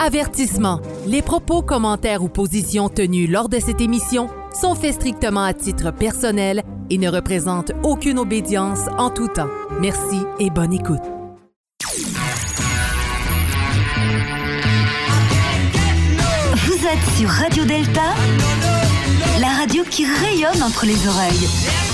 Avertissement. Les propos, commentaires ou positions tenus lors de cette émission sont faits strictement à titre personnel et ne représentent aucune obédience en tout temps. Merci et bonne écoute. Vous êtes sur Radio Delta, la radio qui rayonne entre les oreilles.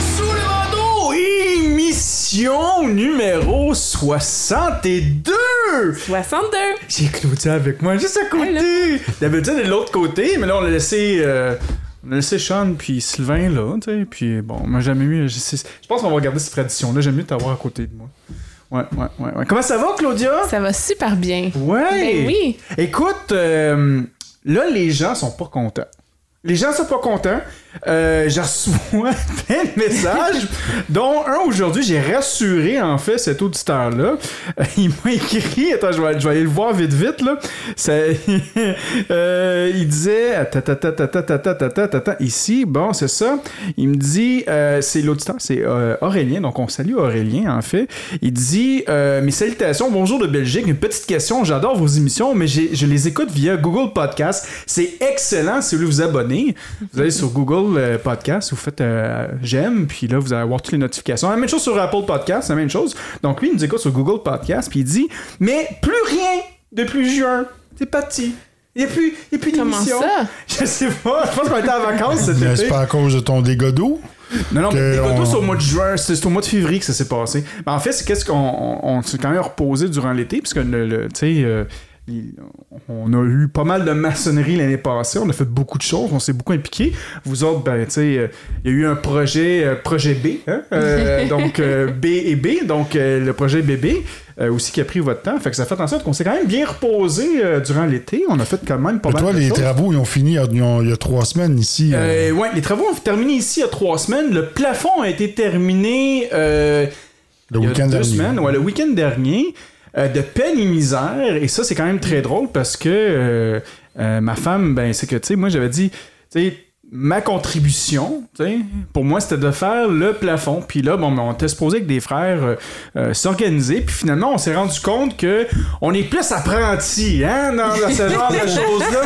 Sous le bandeau, émission numéro 62! 62! J'ai Claudia avec moi juste à côté! D'habitude, elle est de l'autre côté, mais là, on l'a laissé. euh, on a laissé Sean puis Sylvain là, tu sais, puis bon, moi jamais. Je, sais- je pense qu'on va garder cette tradition-là. J'aime mieux t'avoir à côté de moi. Ouais, ouais, ouais, ouais. Comment ça va, Claudia? Ça va super bien. Ouais! Ben oui. Écoute, euh, là, les gens sont pas contents. Les gens sont pas contents. Euh, J'ai plein de messages, dont un aujourd'hui, j'ai rassuré en fait cet auditeur-là. Euh, il m'a écrit, attends, je vais, je vais aller le voir vite vite là. Euh, il disait, ici, bon, c'est ça. Il me dit, euh, c'est l'auditeur, c'est euh, Aurélien, donc on salue Aurélien en fait. Il dit, euh, mes salutations, bonjour de Belgique, une petite question, j'adore vos émissions, mais je les écoute via Google Podcast. C'est excellent si vous voulez vous abonner. Vous allez sur Google euh, Podcast, vous faites euh, j'aime, puis là vous allez avoir toutes les notifications. La même chose sur Apple Podcast, c'est la même chose. Donc lui, il nous écoute sur Google Podcast, puis il dit, mais plus rien depuis juin, c'est parti. Il n'y a plus, il y a plus Comment d'émission. ça? Je sais pas, je pense qu'on était en vacances cet Mais été. c'est pas à cause de ton dégât d'eau? Non, non, mais on- c'est au mois de juin, c'est au mois de février que ça s'est passé. Mais en fait, c'est qu'est-ce qu'on on, on s'est quand même reposé durant l'été, puisque le, le- tu sais, euh, on a eu pas mal de maçonnerie l'année passée, on a fait beaucoup de choses, on s'est beaucoup impliqué. Vous autres, ben, tu sais, euh, il y a eu un projet, euh, projet B, hein? Euh, donc euh, B et B, donc euh, le projet bébé. euh, aussi qui a pris votre temps, fait que ça fait en sorte qu'on s'est quand même bien reposé euh, durant l'été. On a fait quand même pas Mais mal toi, de les choses. travaux, ils ont fini il y a, trois semaines ici. euh, Euh, ouais, les travaux ont terminé ici il y a trois semaines. Le plafond a été terminé euh, le il y a week-end deux dernier. semaines, ouais, le week-end dernier. Euh, de peine et misère. Et ça, c'est quand même très drôle parce que euh, euh, ma femme, ben, c'est que, tu sais, moi, j'avais dit, tu sais, ma contribution, tu sais, pour moi, c'était de faire le plafond. Puis là, bon, on était supposé avec des frères euh, euh, s'organiser. Puis finalement, on s'est rendu compte que on est plus apprentis, hein, dans, dans ce genre de choses-là.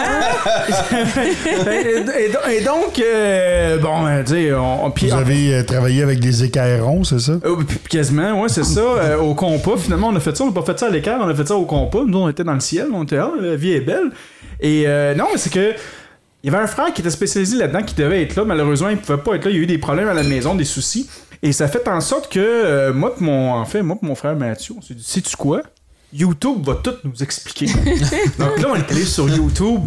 et, et- et donc, euh, bon, ben, tu sais, on, on- puis Vous avez euh, travaillé avec des écairons, c'est ça? euh, p- quasiment, ouais, c'est ça. euh, au compas, finalement, on a fait ça. On n'a pas fait ça à l'écart, on a fait ça au compas. Nous, on était dans le ciel, on était, ah, la vie est belle. Et euh, non, mais c'est que. Il y avait un frère qui était spécialisé là-dedans qui devait être là. Malheureusement, il pouvait pas être là. Il y a eu des problèmes à la maison, des soucis. Et ça fait en sorte que euh, moi, pis mon, en fait, moi, pis mon frère Mathieu, on s'est dit, sais-tu quoi? YouTube va tout nous expliquer. Donc là, on est allé sur YouTube.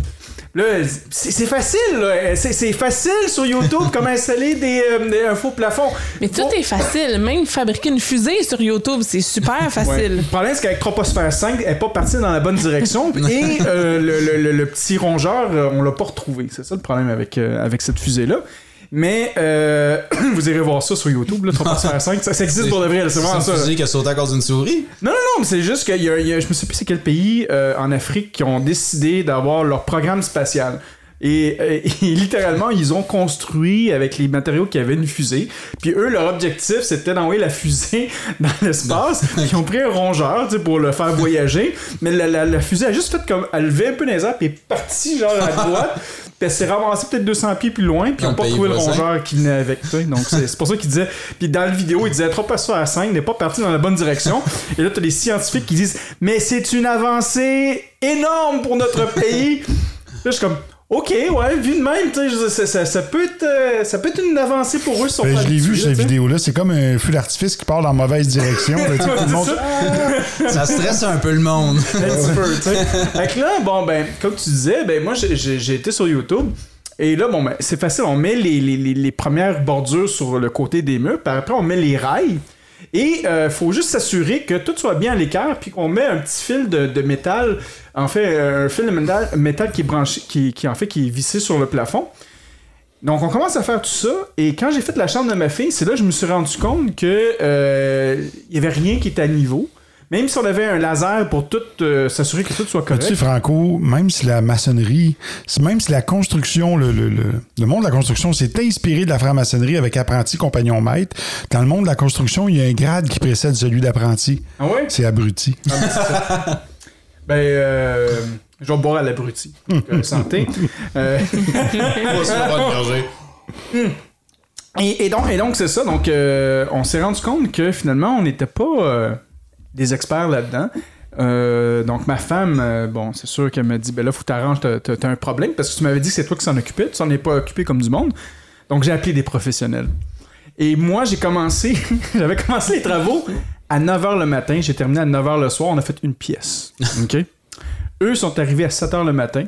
Là, c'est facile, là. C'est facile sur YouTube comment installer des, euh, un faux plafond. Mais tout est facile. Même fabriquer une fusée sur YouTube, c'est super Ouais. facile. Le problème, c'est qu'avec Troposphère 5, elle n'est pas partie dans la bonne direction. et euh, le, le- le- le petit rongeur, euh, on l'a pas retrouvé. C'est ça le problème avec, euh, avec cette fusée-là. Mais euh, vous irez voir ça sur YouTube, là, Troposphère 5. Ça, ça existe pour de vrai, c'est C'est vraiment ça. fusée qui a sauté à cause d'une souris? Non, non, non, mais c'est juste qu'il y a, il y a- je me sais plus c'est quel pays euh, en Afrique qui ont décidé d'avoir leur programme spatial. Et, euh, et littéralement, ils ont construit avec les matériaux qu'il y avait une fusée. Puis eux, leur objectif, c'était d'envoyer la fusée dans l'espace. Ils ont pris un rongeur tu sais, pour le faire voyager. Mais la, la- la fusée a juste fait comme. Elle levait un peu les airs, puis est partie genre à droite. elle s'est ramassée peut-être 200 pieds plus loin, puis ils n'ont pas trouvé le rongeur qui venait avec. tu. Donc c'est pour ça qu'il disait. Puis dans la vidéo, il disait trop pas à 5 n'est pas parti dans la bonne direction. Et là, t'as des scientifiques qui disent Mais c'est une avancée énorme pour notre pays. Là, je suis comme. Ok, ouais, vu de même, tu sais, ça, ça- ça peut être, euh, ça peut être une avancée pour eux. sont Ben, je l'ai vu, cette vidéo-là. C'est comme un feu d'artifice qui part dans la mauvaise direction. là, tu sais, tout le monde- Ça stresse un peu le monde. un petit peu, tu sais. Fait que là, bon, ben, comme tu disais, ben, moi, j'ai- été sur YouTube. Et là, bon, ben, c'est facile. On met les, les, les, les premières bordures sur le côté des murs. Puis après, on met les rails. Et il faut juste s'assurer que tout soit bien à l'écart, puis qu'on met un petit fil de, métal, en fait, euh, un fil de métal, qui est branché, qui, en fait, qui est vissé sur le plafond. Donc, on commence à faire tout ça, et quand j'ai fait la chambre de ma fille, c'est là que je me suis rendu compte que euh, il y avait rien qui était à niveau. Même si on avait un laser pour tout euh, s'assurer que tout soit correct. Tu sais, Franco, même si la maçonnerie, même si la construction, le, le, le, le monde de la construction s'est inspiré de la franc-maçonnerie avec apprenti, compagnon, maître, dans le monde de la construction, il y a un grade qui précède celui d'apprenti. Ah ouais? C'est abruti. Ben, euh, je vais boire à l'abruti. Euh, santé. Euh, et, et donc, et donc c'est ça. Donc, euh, on s'est rendu compte que finalement, on n'était pas euh, des experts là-dedans. Euh, donc, ma femme, euh, bon, c'est sûr qu'elle m'a dit, ben là, faut t'arranger, t'as, t'as- t'as un problème parce que tu m'avais dit que c'est toi qui s'en occupais, tu s'en es pas occupé comme du monde. Donc, j'ai appelé des professionnels. Et moi, j'ai commencé, j'avais commencé les travaux à 9h le matin, j'ai terminé à 9h le soir, on a fait une pièce. OK? Eux sont arrivés à 7h le matin,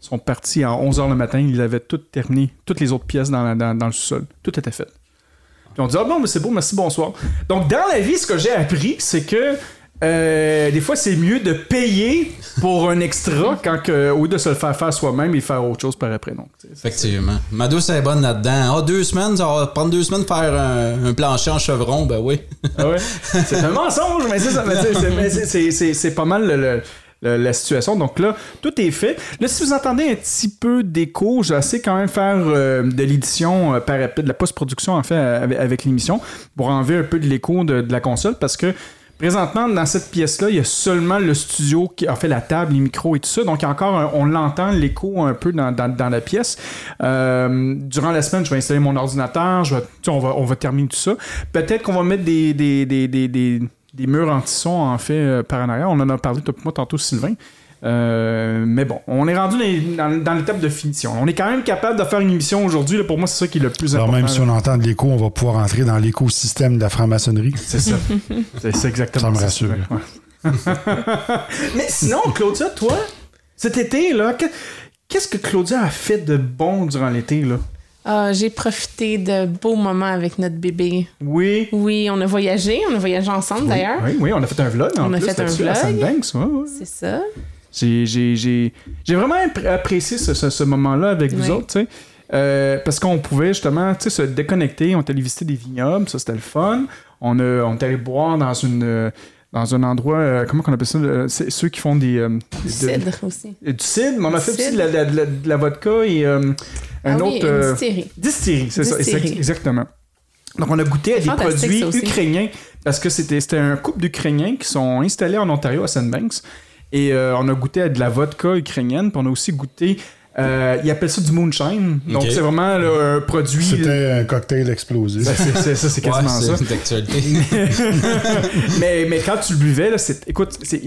sont partis à 11h le matin, ils avaient tout terminé, toutes les autres pièces dans, la- dans, dans le sous-sol. Tout était fait. Puis on dit, ah bon, mais c'est beau, merci, bonsoir. Donc, dans la vie, ce que j'ai appris, c'est que euh, des fois, c'est mieux de payer pour un extra quand que, au lieu de se le faire faire soi-même et faire autre chose par après. Donc, Effectivement. Ma douce est bonne là-dedans. Ah, deux semaines, ça va prendre deux semaines de faire un, un plancher en chevron, ben oui. Ah ouais? C'est un mensonge, mais c'est ça. c'est- pas mal le- le- la situation. Donc là, tout est fait. Là, si vous entendez un petit peu d'écho, j'essaie quand même faire euh, de l'édition euh, par de la post-production en fait avec, l'émission pour enlever un peu de l'écho de, la console parce que présentement dans cette pièce-là, il y a seulement le studio qui a fait la table, les micros et tout ça. Donc encore, on l'entend l'écho un peu dans, la pièce. Euh, durant la semaine, je vais installer mon ordinateur, on va, terminer tout ça. Peut-être qu'on va mettre des, des- murs anti-son en fait euh, par en arrière. On en a parlé moi tantôt, Sylvain. Euh, mais bon, on est rendu dans, les- dans- dans l'étape de finition. On est quand même capable de faire une émission aujourd'hui. là. Pour moi, c'est ça qui est le plus Alors important. même si on entend de l'écho, on va pouvoir entrer dans l'écosystème de la franc-maçonnerie. C'est ça. c'est, c'est exactement Ça me ça. rassure. Ouais. Mais sinon, Claudia, toi, cet été, là, que- qu'est-ce que Claudia a fait de bon durant l'été, là? Ah, j'ai profité de beaux moments avec notre bébé. Oui. Oui, on a voyagé. On a voyagé ensemble d'ailleurs. Oui, oui, on a fait un vlog. En On a fait un à vlog. Sandbanks, ouais, ouais. C'est ça. J'ai, j'ai, j'ai, j'ai vraiment apprécié ce, ce- ce moment-là avec vous autres, tu sais. Euh, parce qu'on pouvait justement tu sais, se déconnecter, on est allé visiter des vignobles, ça c'était le fun. On, a, on est allé boire dans une euh, dans un endroit, euh, comment on appelle ça, euh, c'est ceux qui font des... euh, de- Cidre aussi. du cidre, mais on a fait Cidre. aussi de la, de la- de vodka et un ah oui, autre... une euh, distillerie. Distillerie, c'est ça, exactement. Donc, on a goûté à des produits ukrainiens parce que c'était c'était un couple d'Ukrainiens qui sont installés en Ontario, à Sandbanks. Et euh, on a goûté à de la vodka ukrainienne, puis on a aussi goûté. Euh, ils appellent ça du moonshine. Donc, c'est vraiment là, un produit. C'était un cocktail explosif. Ben, c'est- c'est- ça, c'est Ouais, quasiment ça. c'est d'actualité. mais, mais quand tu le buvais, là, c'est, écoute, c'est,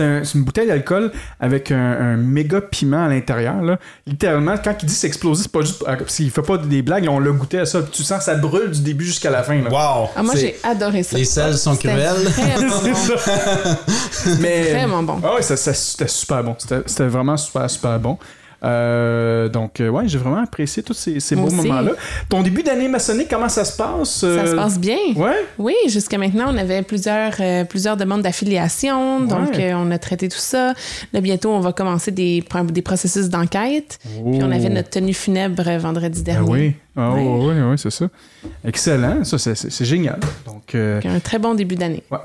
un- c'est une bouteille d'alcool avec un, un méga piment à l'intérieur. Là. Littéralement, quand il dit c'est explosif, c'est pas juste. Parce qu'il fait pas des blagues, on l'a goûté à ça. Tu sens que ça brûle du début jusqu'à la fin. Là. Wow! Ah, moi, C'est- j'ai adoré ça. Les sels sont. Vraiment C'est ça. Mais, Vraiment bon. Ah ouais, ça, ça- c'était super bon. C'était, c'était vraiment super, super bon. Euh, donc, euh, ouais, j'ai vraiment apprécié tous ces, beaux moments-là. Ton début d'année maçonnique, comment ça se passe? Ça euh, se passe bien. Ouais? Oui, jusqu'à maintenant, on avait plusieurs, euh, plusieurs demandes d'affiliation. Donc, Ouais. on a traité tout ça. Là, bientôt, on va commencer des, des processus d'enquête. Puis, on avait notre tenue funèbre vendredi Ah dernier. oui, ah, Ouais. oui, oui, oui, c'est ça. Excellent, ça, c'est, c'est- c'est génial. Donc, euh, un très bon début d'année. Ouais,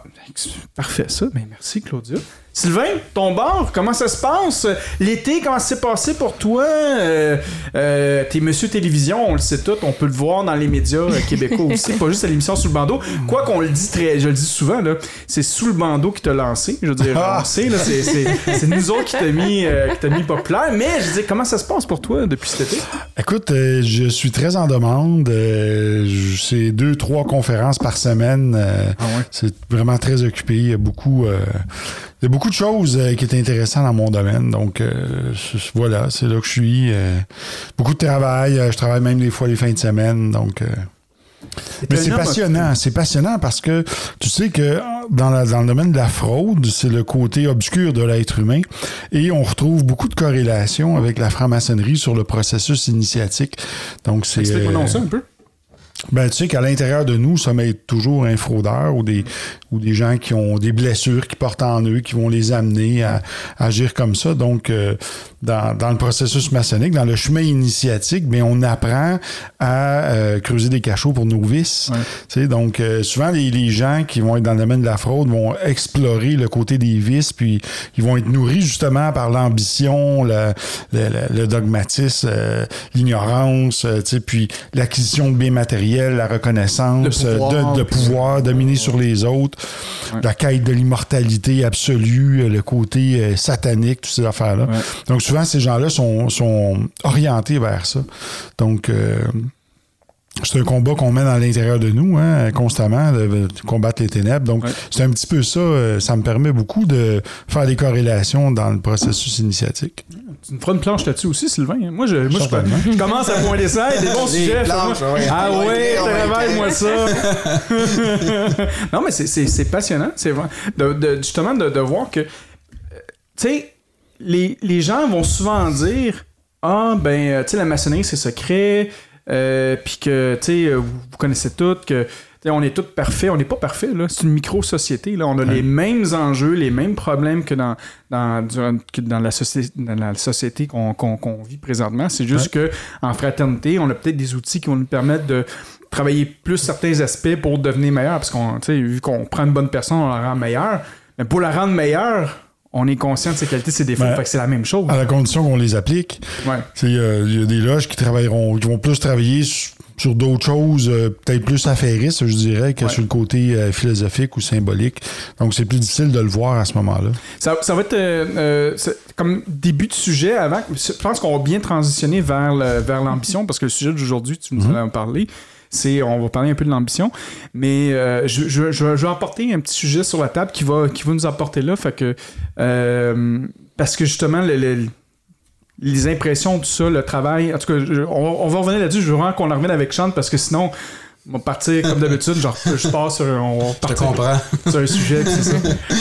parfait ça. Ben, merci Claudia. Sylvain, ton bar, comment ça se passe? L'été, comment ça s'est passé pour toi? Euh, euh, t'es Monsieur Télévision, on le sait tout, on peut le voir dans les médias euh, québécois aussi, pas juste à l'émission Sous le bandeau. Quoi qu'on le dit très, je le dis souvent, là, c'est Sous le bandeau qui t'a lancé. Je veux dire, sait, là, c'est, c'est, c'est nous autres qui t'a mis, euh, qui t'a mis populaire. Mais je veux dire, comment ça se passe pour toi depuis cet été? Écoute, euh, je suis très en demande. Euh, c'est deux, trois conférences par semaine. Euh, Ah ouais? C'est vraiment très occupé. Il y a beaucoup, euh, il y a beaucoup de choses qui est intéressant dans mon domaine. Donc, voilà, c'est là que je suis. Beaucoup de travail. Je travaille même des fois les fins de semaine. Donc, mais c'est passionnant. C'est passionnant parce que tu sais que dans, la- dans le domaine de la fraude, c'est le côté obscur de l'être humain. Et on retrouve beaucoup de corrélations avec la franc-maçonnerie sur le processus initiatique. Donc, c'est. Explique-moi euh, ça un peu. Ben, tu sais qu'à l'intérieur de nous, ça met toujours un fraudeur ou des, ou des gens qui ont des blessures qui portent en eux, qui vont les amener à, agir comme ça. Donc, euh, dans, dans, le processus maçonnique, dans le chemin initiatique, mais on apprend à euh, creuser des cachots pour nos vices. Tu sais, donc, euh, souvent, les, les, gens qui vont être dans le domaine de la fraude vont explorer le côté des vices, puis ils vont être nourris justement par l'ambition, le, le, le, dogmatisme, l'ignorance, puis l'acquisition de biens matériels la reconnaissance, le pouvoir, de, pouvoir dominer sur les autres, la quête de l'immortalité absolue, le côté euh, satanique, toutes ces affaires-là. Donc souvent, ces gens-là sont, sont, orientés vers ça. Donc, euh, c'est un combat qu'on mène à l'intérieur de nous, hein, constamment, de, combattre les ténèbres. Donc, c'est un petit peu ça. Euh, ça me permet beaucoup de faire des corrélations dans le processus initiatique. Tu me feras une planche là-dessus aussi, Sylvain. Moi, je, moi, je, commence à pointer ça. Des bons sujets. Ah oui, travaille-moi ça. non, mais c'est passionnant. C'est de, de, justement de, voir que, euh, tu sais, les, les gens vont souvent dire Ah, ben, euh, tu sais, la maçonnerie, c'est secret euh, puis que, tu sais, vous, connaissez toutes, que on est tous parfaits. On n'est pas parfait, là. C'est une micro-société, là. On a les mêmes enjeux, les mêmes problèmes que dans, dans, dans, la, société, dans la société qu'on vit présentement. C'est juste que en fraternité, on a peut-être des outils qui vont nous permettre de travailler plus certains aspects pour devenir meilleur. Parce qu'on, vu qu'on prend une bonne personne, on la rend meilleure. Mais pour la rendre meilleure, on est conscient de ses qualités, ses défauts. fait que c'est la même chose. À la condition qu'on les applique. Ouais. Il y, a des loges qui travailleront, qui vont plus travailler sur, d'autres choses, euh, peut-être plus affairistes, je dirais, que sur le côté euh, philosophique ou symbolique. Donc, c'est plus difficile de le voir à ce moment-là. Ça, ça va être euh, comme début de sujet avant. Je pense qu'on va bien transitionner vers, vers l'ambition parce que le sujet d'aujourd'hui, tu nous mm en parler c'est on va parler un peu de l'ambition, mais je, je, je, vais apporter un petit sujet sur la table qui va, qui va nous apporter là, fait que parce que justement les impressions, tout ça, le travail, en tout cas, on, va revenir là-dessus, je veux vraiment qu'on en revienne avec Chante parce que sinon on va partir comme d'habitude, genre je pars sur on va comprends. sur un sujet, c'est ça.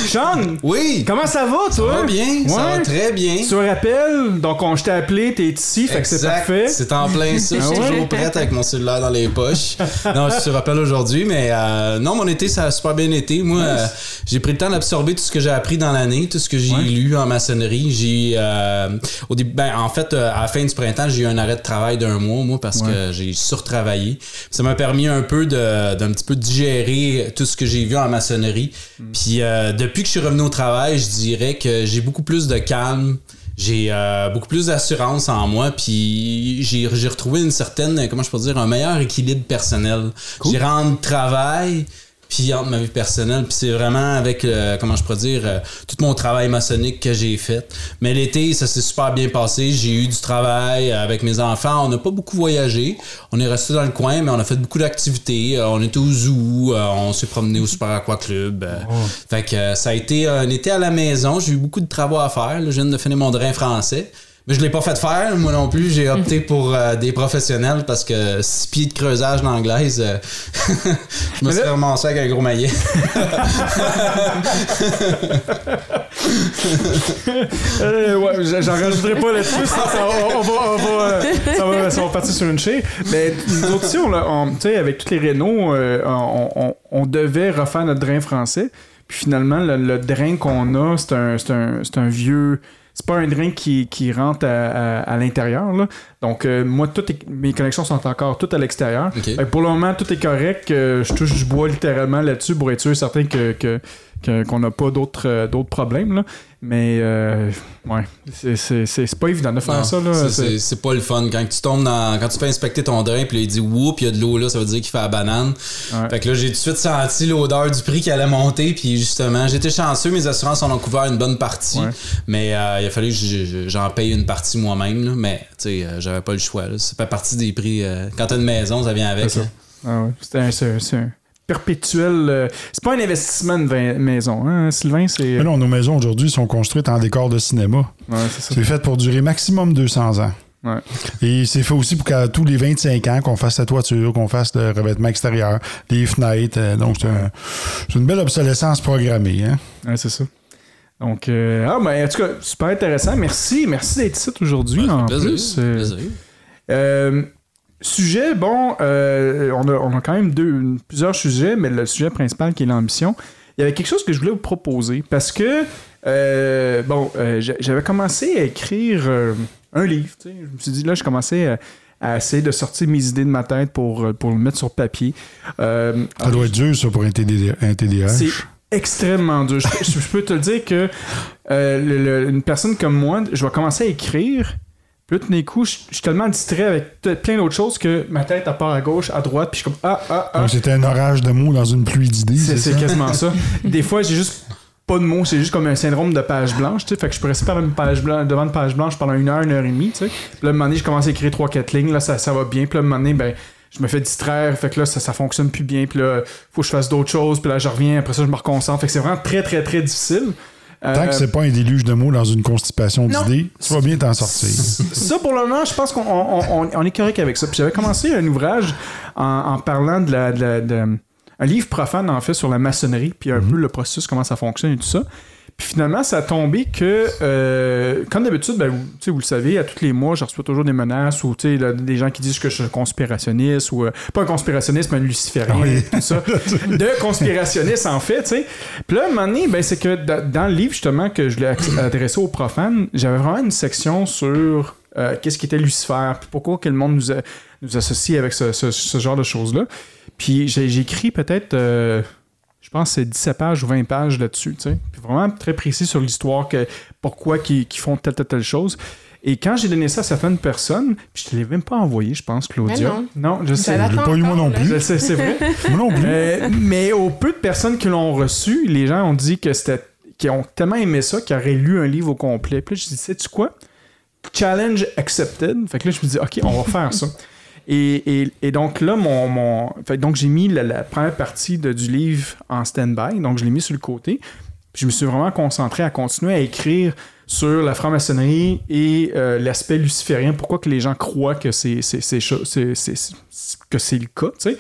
Sean! Oui! Comment ça va, toi? Ça va bien, ça va très bien. Tu te rappelles, donc on, je t'ai appelé, t'es ici, fait que c'est parfait. C'est en plein ça, je suis ah toujours prête avec mon cellulaire dans les poches. non, je te rappelle aujourd'hui, mais euh, non, mon été, ça a super bien été. Moi, euh, j'ai pris le temps d'absorber tout ce que j'ai appris dans l'année, tout ce que j'ai lu en maçonnerie. J'ai, euh, au début, ben, en fait, à la fin du printemps, j'ai eu un arrêt de travail d'un mois, moi, parce que j'ai surtravaillé. Ça m'a permis un un peu d'un petit peu digérer tout ce que j'ai vu en maçonnerie. Mm. Puis euh, depuis que je suis revenu au travail, je dirais que j'ai beaucoup plus de calme. J'ai euh, beaucoup plus d'assurance en moi, puis j'ai retrouvé une certaine, comment je peux dire, un meilleur équilibre personnel. J'ai rendu travail, puis entre ma vie personnelle. Puis c'est vraiment avec, euh, comment je pourrais dire, euh, tout mon travail maçonnique que j'ai fait. Mais l'été, ça s'est super bien passé. J'ai eu du travail avec mes enfants. On n'a pas beaucoup voyagé. On est resté dans le coin, mais on a fait beaucoup d'activités. Euh, on était au zoo, on s'est promené au Super Aqua Club. Oh. Fait que ça a été un été à la maison. J'ai eu beaucoup de travaux à faire. je viens de finir mon drain français. Mais je l'ai pas fait faire, moi non plus. J'ai opté pour euh, des professionnels parce que six pieds de creusage d'anglaise, euh, je me suis ramassé avec un gros maillet. euh, ouais, j'en rajouterai pas là-dessus. Ça, on, va, on, va, ça, va, ça va partir sur une chaîne. Mais nous autres aussi, on, avec tous les rénaux, euh, on, on, devait refaire notre drain français. Puis finalement, le, le drain qu'on a, c'est un, un, un vieux c'est pas un drain qui, qui rentre à, à, l'intérieur. Donc, euh, moi, toutes mes connexions sont encore toutes à l'extérieur. Pour le moment, tout est correct. Euh, je touche du bois littéralement là-dessus pour être sûr certain que, que qu'on n'a pas d'autres euh, d'autres problèmes là. mais euh, ouais c'est pas évident de faire ça là. C'est pas le fun. Quand tu tombes dans quand tu fais inspecter ton drain puis il dit whoop il y a de l'eau là ça veut dire qu'il fait la banane. Fait que là j'ai tout de suite senti l'odeur du prix qui allait monter puis justement j'étais chanceux mes assurances en ont couvert une bonne partie. Mais euh, il a fallu que j'en paye une partie moi-même mais tu sais j'avais pas le choix là. ça fait partie des prix quand t'as une maison ça vient avec ah ouais. c'était un, perpétuel. Euh, c'est pas un investissement de maison, hein, Sylvain? C'est... non, nos maisons aujourd'hui sont construites en décor de cinéma. c'est, fait pour durer maximum 200 ans. Et c'est fait aussi pour qu'à tous les 25 ans, qu'on fasse la toiture, qu'on fasse le revêtement extérieur, les fenêtres. Euh, donc, c'est, une belle obsolescence programmée. Hein? c'est ça. Donc, euh, ah, ben, en tout cas, super intéressant. Merci. Merci d'être ici aujourd'hui. en plaisir, plus. Sujet, bon, euh, on, a, on a quand même deux, plusieurs sujets, mais le sujet principal qui est l'ambition, il y avait quelque chose que je voulais vous proposer parce que, euh, bon, euh, j'a- j'avais commencé à écrire un livre. Je me suis dit, là, je commençais à, à essayer de sortir mes idées de ma tête pour, pour le mettre sur papier. Ça doit être dur, ça, pour un, TD un c'est extrêmement dur. Je, peux te le dire que le- le- une personne comme moi, je vais commencer à écrire. Puis là, tout d'un coup, je suis tellement distrait avec plein d'autres choses que ma tête, elle part à gauche, à droite, puis je suis comme ah, ah, ah. Donc, c'était un orage de mots dans une pluie d'idées. C'est quasiment ça. Des fois, j'ai juste pas de mots, c'est juste comme un syndrome de page blanche, tu sais. Fait que je peux rester par une page blanche, devant une page blanche pendant une heure, une heure et demie, tu sais. Puis là, un moment donné, je commence à écrire trois, quatre lignes, là, ça, ça va bien. Puis là, un moment donné, ben, je me fais distraire, fait que là, ça, ça fonctionne plus bien. Puis là, faut que je fasse d'autres choses. Puis là, je reviens, après ça, je me reconcentre. Fait que c'est vraiment très, très, très difficile. Tant Euh, que c'est pas un déluge de mots dans une constipation d'idées, tu vas bien t'en sortir. ça, pour le moment, je pense qu'on on, on- on est correct avec ça. Puis j'avais commencé un ouvrage en, en parlant de la. de la- de- un livre profane, en fait, sur la maçonnerie, puis un peu le processus, comment ça fonctionne et tout ça. Puis finalement, ça a tombé que, euh, comme d'habitude, ben, vous, tu sais, vous le savez, à tous les mois, je reçois toujours des menaces ou tu sais, là, des gens qui disent que je suis conspirationniste ou euh, pas un conspirationniste, mais un luciférien, Oui. tout ça. De conspirationniste, en fait, tu sais. Puis là, à un moment donné, ben, c'est que da- dans le livre, justement, que je l'ai adressé aux profanes, j'avais vraiment une section sur euh, qu'est-ce qui était Lucifer, puis pourquoi que le monde nous, a- nous associe avec ce, ce- ce genre de choses-là. Puis j'ai j'ai écrit peut-être, euh, je pense, que c'est 17 pages ou 20 pages là-dessus, tu sais. Puis vraiment très précis sur l'histoire, que pourquoi qu'ils qu'ils font telle, telle, telle chose. Et quand j'ai donné ça à certaines personnes, puis je te l'ai même pas envoyé, je pense, Claudia. Mais non. je Ça sais. Je l'ai pas eu moi non plus. Je sais, c'est vrai. Moi non plus. Euh, mais aux peu de personnes qui l'ont reçu, les gens ont dit que c'était. qui ont tellement aimé ça qu'ils auraient lu un livre au complet. Puis là, je dis, sais-tu quoi? Challenge accepted. Fait que là, je me dis, OK, on va faire ça. Et, donc là, mon. donc j'ai mis la, première partie du livre en stand-by. Donc je l'ai mis sur le côté. Puis je me suis vraiment concentré à continuer à écrire sur la franc-maçonnerie et euh, l'aspect luciférien. Pourquoi que les gens croient que c'est que c'est le cas, tu sais?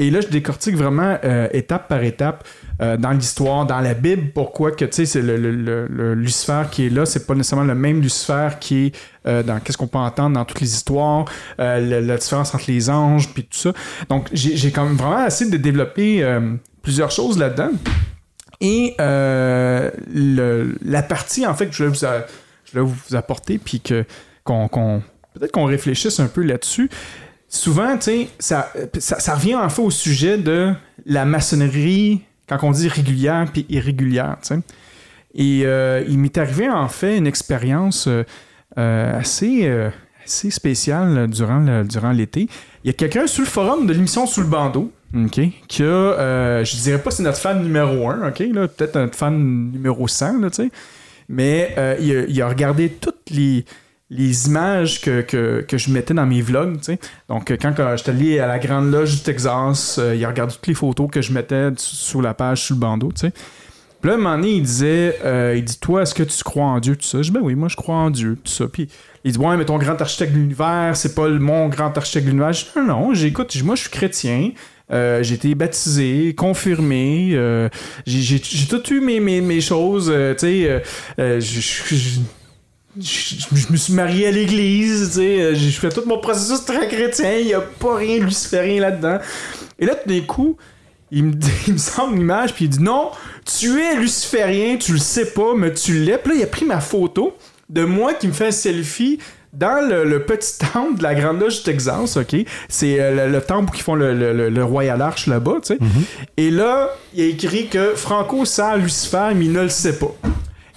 Et là, je décortique vraiment euh, étape par étape euh, dans l'histoire, dans la Bible, pourquoi que, tu sais, c'est le, le- le- Lucifer qui est là, c'est pas nécessairement le même Lucifer qui est dans qu'est-ce qu'on peut entendre dans toutes les histoires, le- la différence entre les anges, puis tout ça. Donc, j'ai quand même vraiment essayé de développer plusieurs choses là-dedans. Et euh, la partie, en fait, que je voulais vous, apporter, puis que qu'on peut-être qu'on réfléchisse un peu là-dessus. Souvent, ça, ça, revient en fait au sujet de la maçonnerie, quand on dit régulière puis irrégulière. Et euh, il m'est arrivé en fait une expérience euh, assez, assez spéciale durant, durant l'été. Il y a quelqu'un sur le forum de l'émission Sous le bandeau, OK, qui a, euh, je dirais pas c'est notre fan numéro 1, OK, là, peut-être notre fan numéro 100, là, tu sais. Mais euh, il, a, regardé toutes les, images que, que, que je mettais dans mes vlogs, tu sais. Donc, euh, quand, j'étais allé à la Grande Loge du Texas, il a regardé toutes les photos que je mettais sur la page sous le bandeau, tu sais. Puis là, un moment donné, il disait, il dit, toi, est-ce que tu crois en Dieu, tout ça? Je dis, ben oui, moi, je crois en Dieu, tout ça. Puis il dit, ouais, mais ton grand architecte de l'univers, c'est pas le- mon grand architecte de l'univers. Je dis, non, non, j'écoute, moi, je suis chrétien. Euh, j'ai été baptisé, confirmé. euh, j'ai, tout eu mes, choses. euh, tu sais, je- je- je- je, je me suis marié à l'église, tu sais, j'ai fait tout mon processus très chrétien, il n'y a pas rien luciférien là-dedans. Et là, tout d'un coup, il me, dit- il me sort une image, puis il dit non, tu es luciférien, tu le sais pas, mais tu l'es. Puis là, il a pris ma photo de moi qui me fait un selfie dans le, le petit temple de la Grande Loge du Texas, ok? C'est euh, le, le temple où ils font le, le- Royal Arch là-bas, tu sais. Et là, il a écrit que Franco sert Lucifer, mais il ne le sait pas.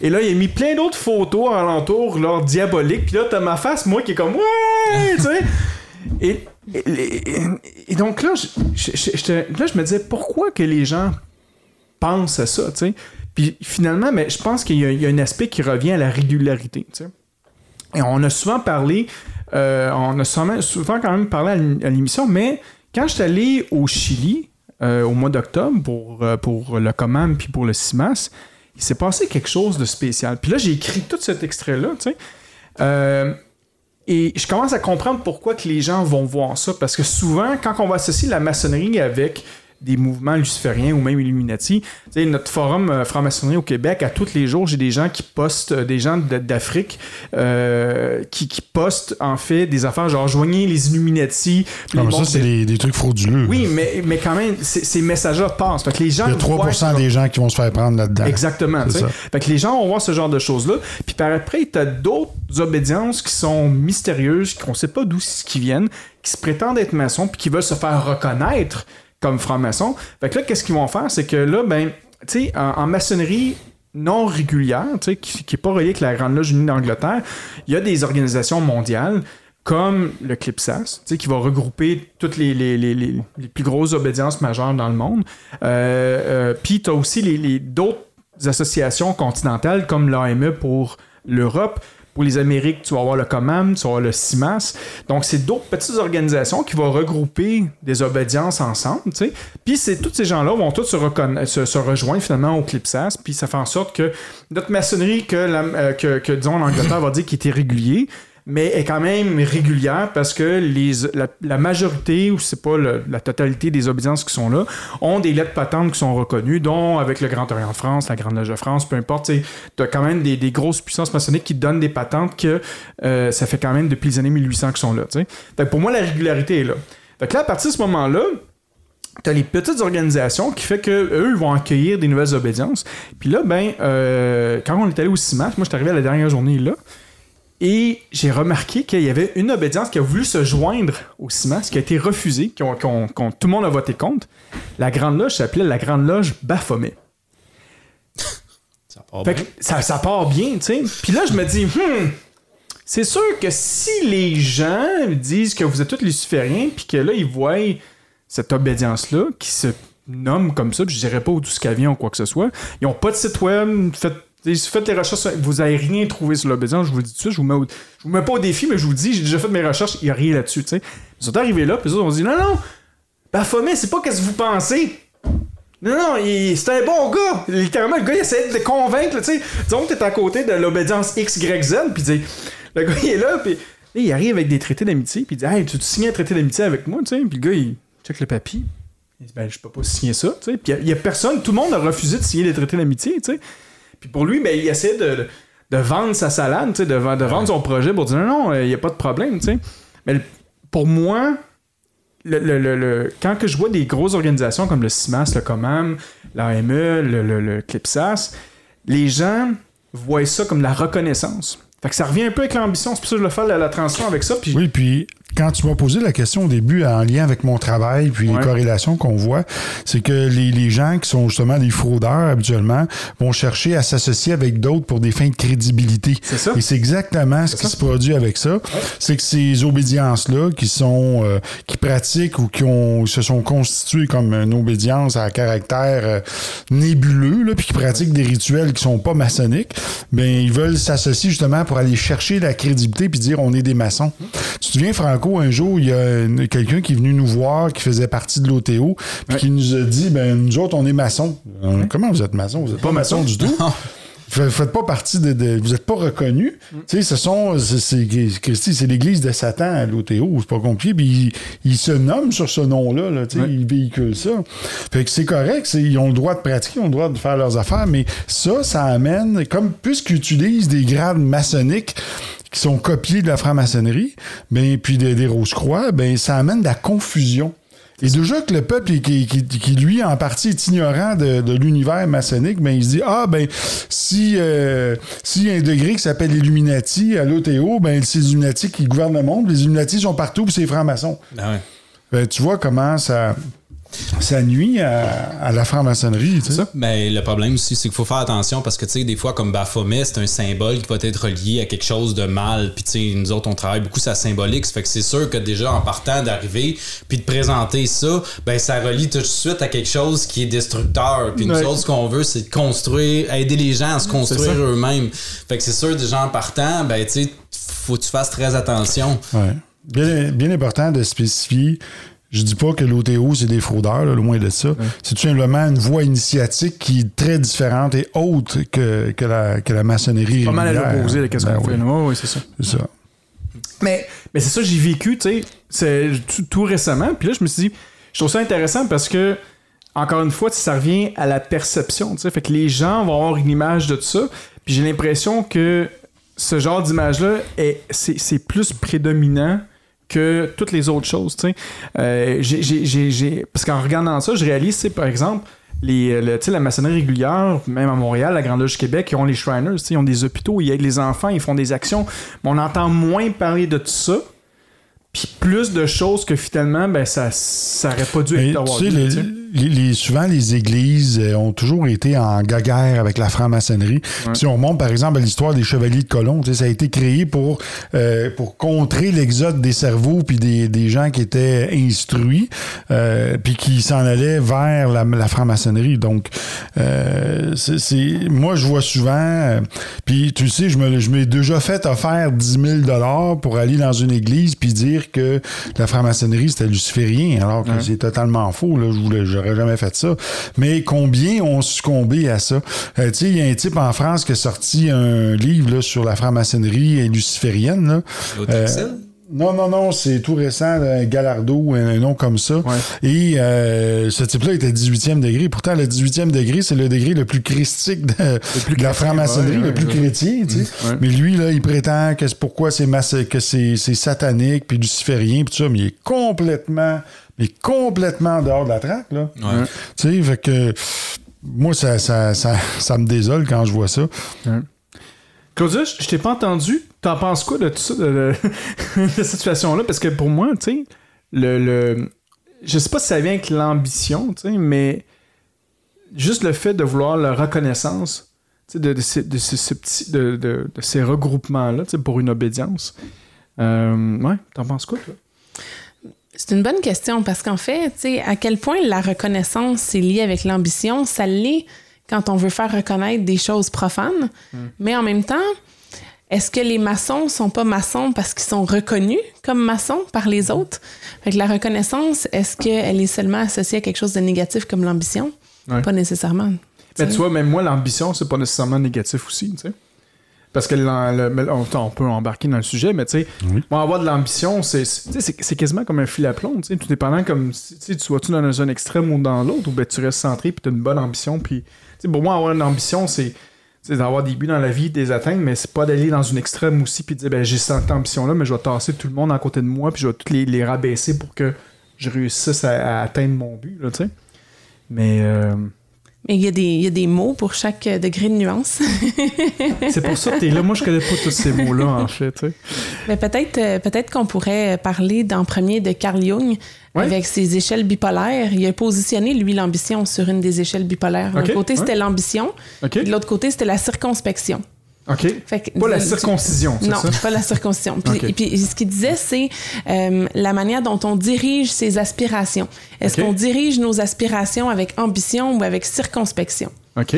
Et là, il a mis plein d'autres photos alentour, là, diaboliques. Puis là, t'as ma face, moi, qui est comme Ouais! tu sais. Et, et, et- et donc là, je, je- je- j'étais- là, je me disais, pourquoi que les gens pensent à ça, tu sais? Puis finalement, mais je pense qu'il y, y a un aspect qui revient à la régularité, tu sais. Et on a souvent parlé, euh, on a souvent, quand même parlé à l'é- à l'émission, mais quand je suis allé au Chili euh, au mois d'octobre pour, euh, pour le COMAM puis pour le CIMAS, il s'est passé quelque chose de spécial. Puis là, j'ai écrit tout cet extrait-là, tu sais. Et je commence à comprendre pourquoi que les gens vont voir ça. Parce que souvent, quand on va associer la maçonnerie avec des mouvements lucifériens ou même Illuminati. Tu sais, notre forum euh, franc-maçonnerie au Québec, à tous les jours, j'ai des gens qui postent, euh, des gens d'Afrique euh, qui, qui postent en fait des affaires genre joignez les Illuminati. Mais bon, ça, c'est des, des trucs frauduleux. Oui, mais, mais quand même, ces messages-là passent. Fait que les gens Il y a voient 3% que- des gens qui vont se faire prendre là-dedans. Exactement. Fait que les gens vont voir ce genre de choses-là. Puis par après, tu as d'autres obédiences qui sont mystérieuses, qu'on sait pas d'où qui viennent, qui se prétendent être maçons, puis qui veulent se faire reconnaître comme francs-maçons. Fait que là, qu'est-ce qu'ils vont faire? C'est que là, ben, tu sais, en, maçonnerie non régulière, qui n'est pas reliée avec la Grande Loge Unie d'Angleterre, il y a des organisations mondiales comme le CLIPSAS, qui va regrouper toutes les, plus grosses obédiences majeures dans le monde. Euh, euh, Puis tu as aussi d'autres associations continentales comme l'AME pour l'Europe. Pour les Amériques, tu vas avoir le COMAM, tu vas avoir le CIMAS. Donc, c'est d'autres petites organisations qui vont regrouper des obédiences ensemble. tu sais. Puis, c'est tous ces gens-là vont tous se, se, rejoindre finalement au CLIPSAS. Puis, ça fait en sorte que notre maçonnerie, que, euh, que, disons, l'Angleterre va dire qu'il était régulier, mais est quand même régulière parce que la, majorité, ou c'est pas la totalité des obédiences qui sont là, ont des lettres patentes qui sont reconnues, dont avec le Grand Orient de France, la Grande Loge de France, peu importe, tu as quand même des, grosses puissances maçonniques qui donnent des patentes que euh, ça fait quand même depuis les années 1800 qu'ils sont là. pour moi, la régularité est là. Fait que là, à partir de ce moment-là, T'as les petites organisations qui fait que eux ils vont accueillir des nouvelles obédiences. Puis là, ben, euh, quand on est allé au CIMAS, moi, je suis arrivé à la dernière journée là, et j'ai remarqué qu'il y avait une obédience qui a voulu se joindre au CIMAS, qui a été qu'on- tout le monde a voté contre. La Grande Loge s'appelait la Grande Loge Baphomet. Ça part Fait bien. ça, ça part bien, tu sais. Puis là, je me dis, hmm, c'est sûr que si les gens disent que vous êtes tous lucifériens, puis que là, ils voient cette obédience-là qui se nomme comme ça, puis je dirais pas d'où ce qu'elle vient ou quoi que ce soit, ils ont pas de site web, faites, faites les recherches, vous avez rien trouvé sur l'obédience, je vous le dis tout de suite, je vous mets, je vous mets pas au défi, mais je vous dis, j'ai déjà fait mes recherches, il y a rien là-dessus. Ils sont arrivés là, puis autres ont dit, non, non, Baphomet, c'est pas qu'est-ce que vous pensez. Non, non, il- c'est un bon gars. Littéralement, le gars, il essaie de convaincre, tu. Disons que t'es à côté de l'obédience X, Y, puis le gars, il est là, puis il arrive avec des traités d'amitié, puis il dit, hey, tu veux signer un traité d'amitié avec moi, tu. Puis le gars, il check le papier. Il dit, ben, je peux pas signer ça, tu sais. Puis il y, a personne, tout le monde a refusé de signer les traités d'amitié, tu sais. Puis pour lui, ben, il essaie de, de vendre sa salade, de, vendre- de vendre son projet pour dire, non, non, il n'y a pas de problème. Mais pour moi, le, le- le- le- quand que je vois des grosses organisations comme le CIMAS, le COMAM, l'AME, le, le, le CLIPSAS, les gens voient ça comme la reconnaissance. Fait que ça revient un peu avec l'ambition, c'est pour ça que je le fais la, la transition avec ça. Puis Oui, puis quand tu m'as posé la question au début en lien avec mon travail, puis Ouais. les corrélations qu'on voit, c'est que les, les gens qui sont justement des fraudeurs habituellement vont chercher à s'associer avec d'autres pour des fins de crédibilité. C'est ça. Et c'est exactement ce qui ça. se produit avec ça. C'est que ces obédiences-là qui sont euh, qui pratiquent ou qui ont se sont constituées comme une obédience à caractère euh, nébuleux, là, puis qui pratiquent des rituels qui sont pas maçonniques, ben ils veulent s'associer justement pour aller chercher la crédibilité puis dire on est des maçons. Tu te souviens Franco un jour il y a quelqu'un qui est venu nous voir qui faisait partie de l'OTO puis qui nous a dit ben nous autres on est maçons. Euh, Comment vous êtes maçons? Vous êtes pas maçons du tout? Vous faites pas partie de, de- vous êtes pas reconnu. Tu sais, ce sont, c'est, Christy, c'est l'église de Satan à l'OTO, c'est pas compliqué. Puis ils il se nomment sur ce nom-là, là, tu sais, ils véhiculent ça. Fait que c'est correct, c'est- ils ont le droit de pratiquer, ils ont le droit de faire leurs affaires, mais ça, ça amène, comme puisqu'ils utilisent des grades maçonniques qui sont copiés de la franc-maçonnerie, ben, puis des, des Rose-Croix, ben, ça amène de la confusion. Et déjà que le peuple, qui, qui, qui, lui, en partie, est ignorant de, de l'univers maçonnique, ben, il se dit, ah, ben, si, euh, s'il y a un degré qui s'appelle Illuminati à l'OTO, ben, c'est les Illuminati qui gouvernent le monde. Les Illuminati sont partout, puis c'est les francs-maçons. Ouais. Ben, tu vois comment ça, ça nuit à, à la franc-maçonnerie, tu sais. Mais le problème aussi, c'est qu'il faut faire attention parce que, tu sais, des fois, comme Baphomet, c'est un symbole qui va être lié à quelque chose de mal. Puis, tu sais, nous autres, on travaille beaucoup sur la symbolique. Ça fait que c'est sûr que déjà, en partant d'arriver, puis de présenter ça, ben, ça relie tout de suite à quelque chose qui est destructeur. Puis, nous Ouais. autres, ce qu'on veut, c'est de construire, aider les gens à se construire ça. eux-mêmes. Fait que c'est sûr, déjà, en partant, ben, tu sais, faut que tu fasses très attention. Ouais. Bien, bien important de spécifier. Je dis pas que l'OTO, c'est des fraudeurs, là, loin de ça. C'est tout simplement une voie initiatique qui est très différente et autre que, que, la, que la maçonnerie. pas mal à l'opposé de qu'est-ce Ben qu'on fait. oui. Ouais, ouais, c'est ça. c'est ça. Mais, mais c'est ça, j'ai vécu, tu sais, c'est tout, tout récemment. Puis là, je me suis dit, je trouve ça intéressant parce que encore une fois, ça revient à la perception. sais. Fait que les gens vont avoir une image de ça. Puis j'ai l'impression que ce genre d'image-là, c'est plus prédominant que toutes les autres choses. Euh, parce qu'en regardant ça, je réalise, par exemple, les, la maçonnerie régulière, même à Montréal, la Grande Loge Québec, ils ont les Shriners, ils ont des hôpitaux, ils aident les enfants, ils font des actions. Mais on entend moins parler de tout ça. Puis plus de choses que finalement, ben, ça, ça aurait pas dû être les, souvent, les églises euh, ont toujours été en gaguerre avec la franc-maçonnerie. Si on remonte, par exemple, à l'histoire des chevaliers de colon, ça a été créé pour, euh, pour contrer l'exode des cerveaux puis des, des, gens qui étaient instruits euh, puis qui s'en allaient vers la, la franc-maçonnerie. Donc, euh, c'est, moi, je vois souvent... Euh, puis, tu sais, je me, je m'ai déjà fait offert 10 000 pour aller dans une église puis dire que la franc-maçonnerie, c'était luciférien, alors que c'est totalement faux. Là. Je voulais j'aurais jamais fait ça. Mais combien ont succombé à ça? Euh, tu sais, il y a un type en France qui a sorti un livre sur la franc-maçonnerie luciférienne. Là. Euh, non, non, non, c'est tout récent, un Galardo, un nom comme ça. Et euh, ce type-là était 18e degré. Pourtant, le 18e degré, c'est le degré le plus christique de, la franc-maçonnerie, le plus chrétien. Tu sais. Mais lui, là, il prétend que c'est pourquoi c'est que c'est satanique, puis luciférien, puis tout ça, mais il est complètement est complètement dehors de la traque. Là. Tu sais, fait que moi, ça, ça, ça, me désole quand je vois ça. Claudia, je t'ai pas entendu. T'en penses quoi de tout ça, de, cette situation-là? Parce que pour moi, tu sais, le, le, je sais pas si ça vient avec l'ambition, tu sais, mais juste le fait de vouloir la reconnaissance de, de, de, ces, de, ces, de, de, ces regroupements-là pour une obédience. Euh, ouais, t'en penses quoi, toi? C'est une bonne question parce qu'en fait, tu sais, à quel point la reconnaissance est liée avec l'ambition, ça l'est quand on veut faire reconnaître des choses profanes, hmm. mais en même temps, est-ce que les maçons sont pas maçons parce qu'ils sont reconnus comme maçons par les autres? Fait la reconnaissance, est-ce qu'elle est seulement associée à quelque chose de négatif comme l'ambition? Pas nécessairement. Mais tu vois, même moi, l'ambition, c'est pas nécessairement négatif aussi, tu sais. Parce que on, peut embarquer dans le sujet, mais tu sais, avoir de l'ambition, c'est, quasiment comme un fil à plomb, tu sais, tout dépendant comme, tu sois-tu dans un extrême ou dans l'autre, ou ben tu restes centré, puis tu as une bonne ambition, puis, pour moi, avoir une ambition, c'est d'avoir des buts dans la vie, des atteindre, mais c'est pas d'aller dans une extrême aussi, puis de dire, ben j'ai cette ambition-là, mais je vais tasser tout le monde à côté de moi, puis je vais tous les, rabaisser pour que je réussisse à, atteindre mon but, tu sais. Mais... Euh, mais il y, a des, il y a des mots pour chaque degré de nuance. c'est pour ça que tu es là. Moi, je connais pas tous ces mots-là, en fait. Mais peut-être, euh, peut-être qu'on pourrait parler d'en premier de Carl Jung avec ses échelles bipolaires. Il a positionné, lui, l'ambition sur une des échelles bipolaires. D'un côté, c'était l'ambition. De l'autre côté, c'était la circonspection. OK. pas la circoncision, Non, pas la circoncision. Puis, puis ce qu'il disait, c'est euh, la manière dont on dirige ses aspirations. Est-ce qu'on dirige nos aspirations avec ambition ou avec circonspection?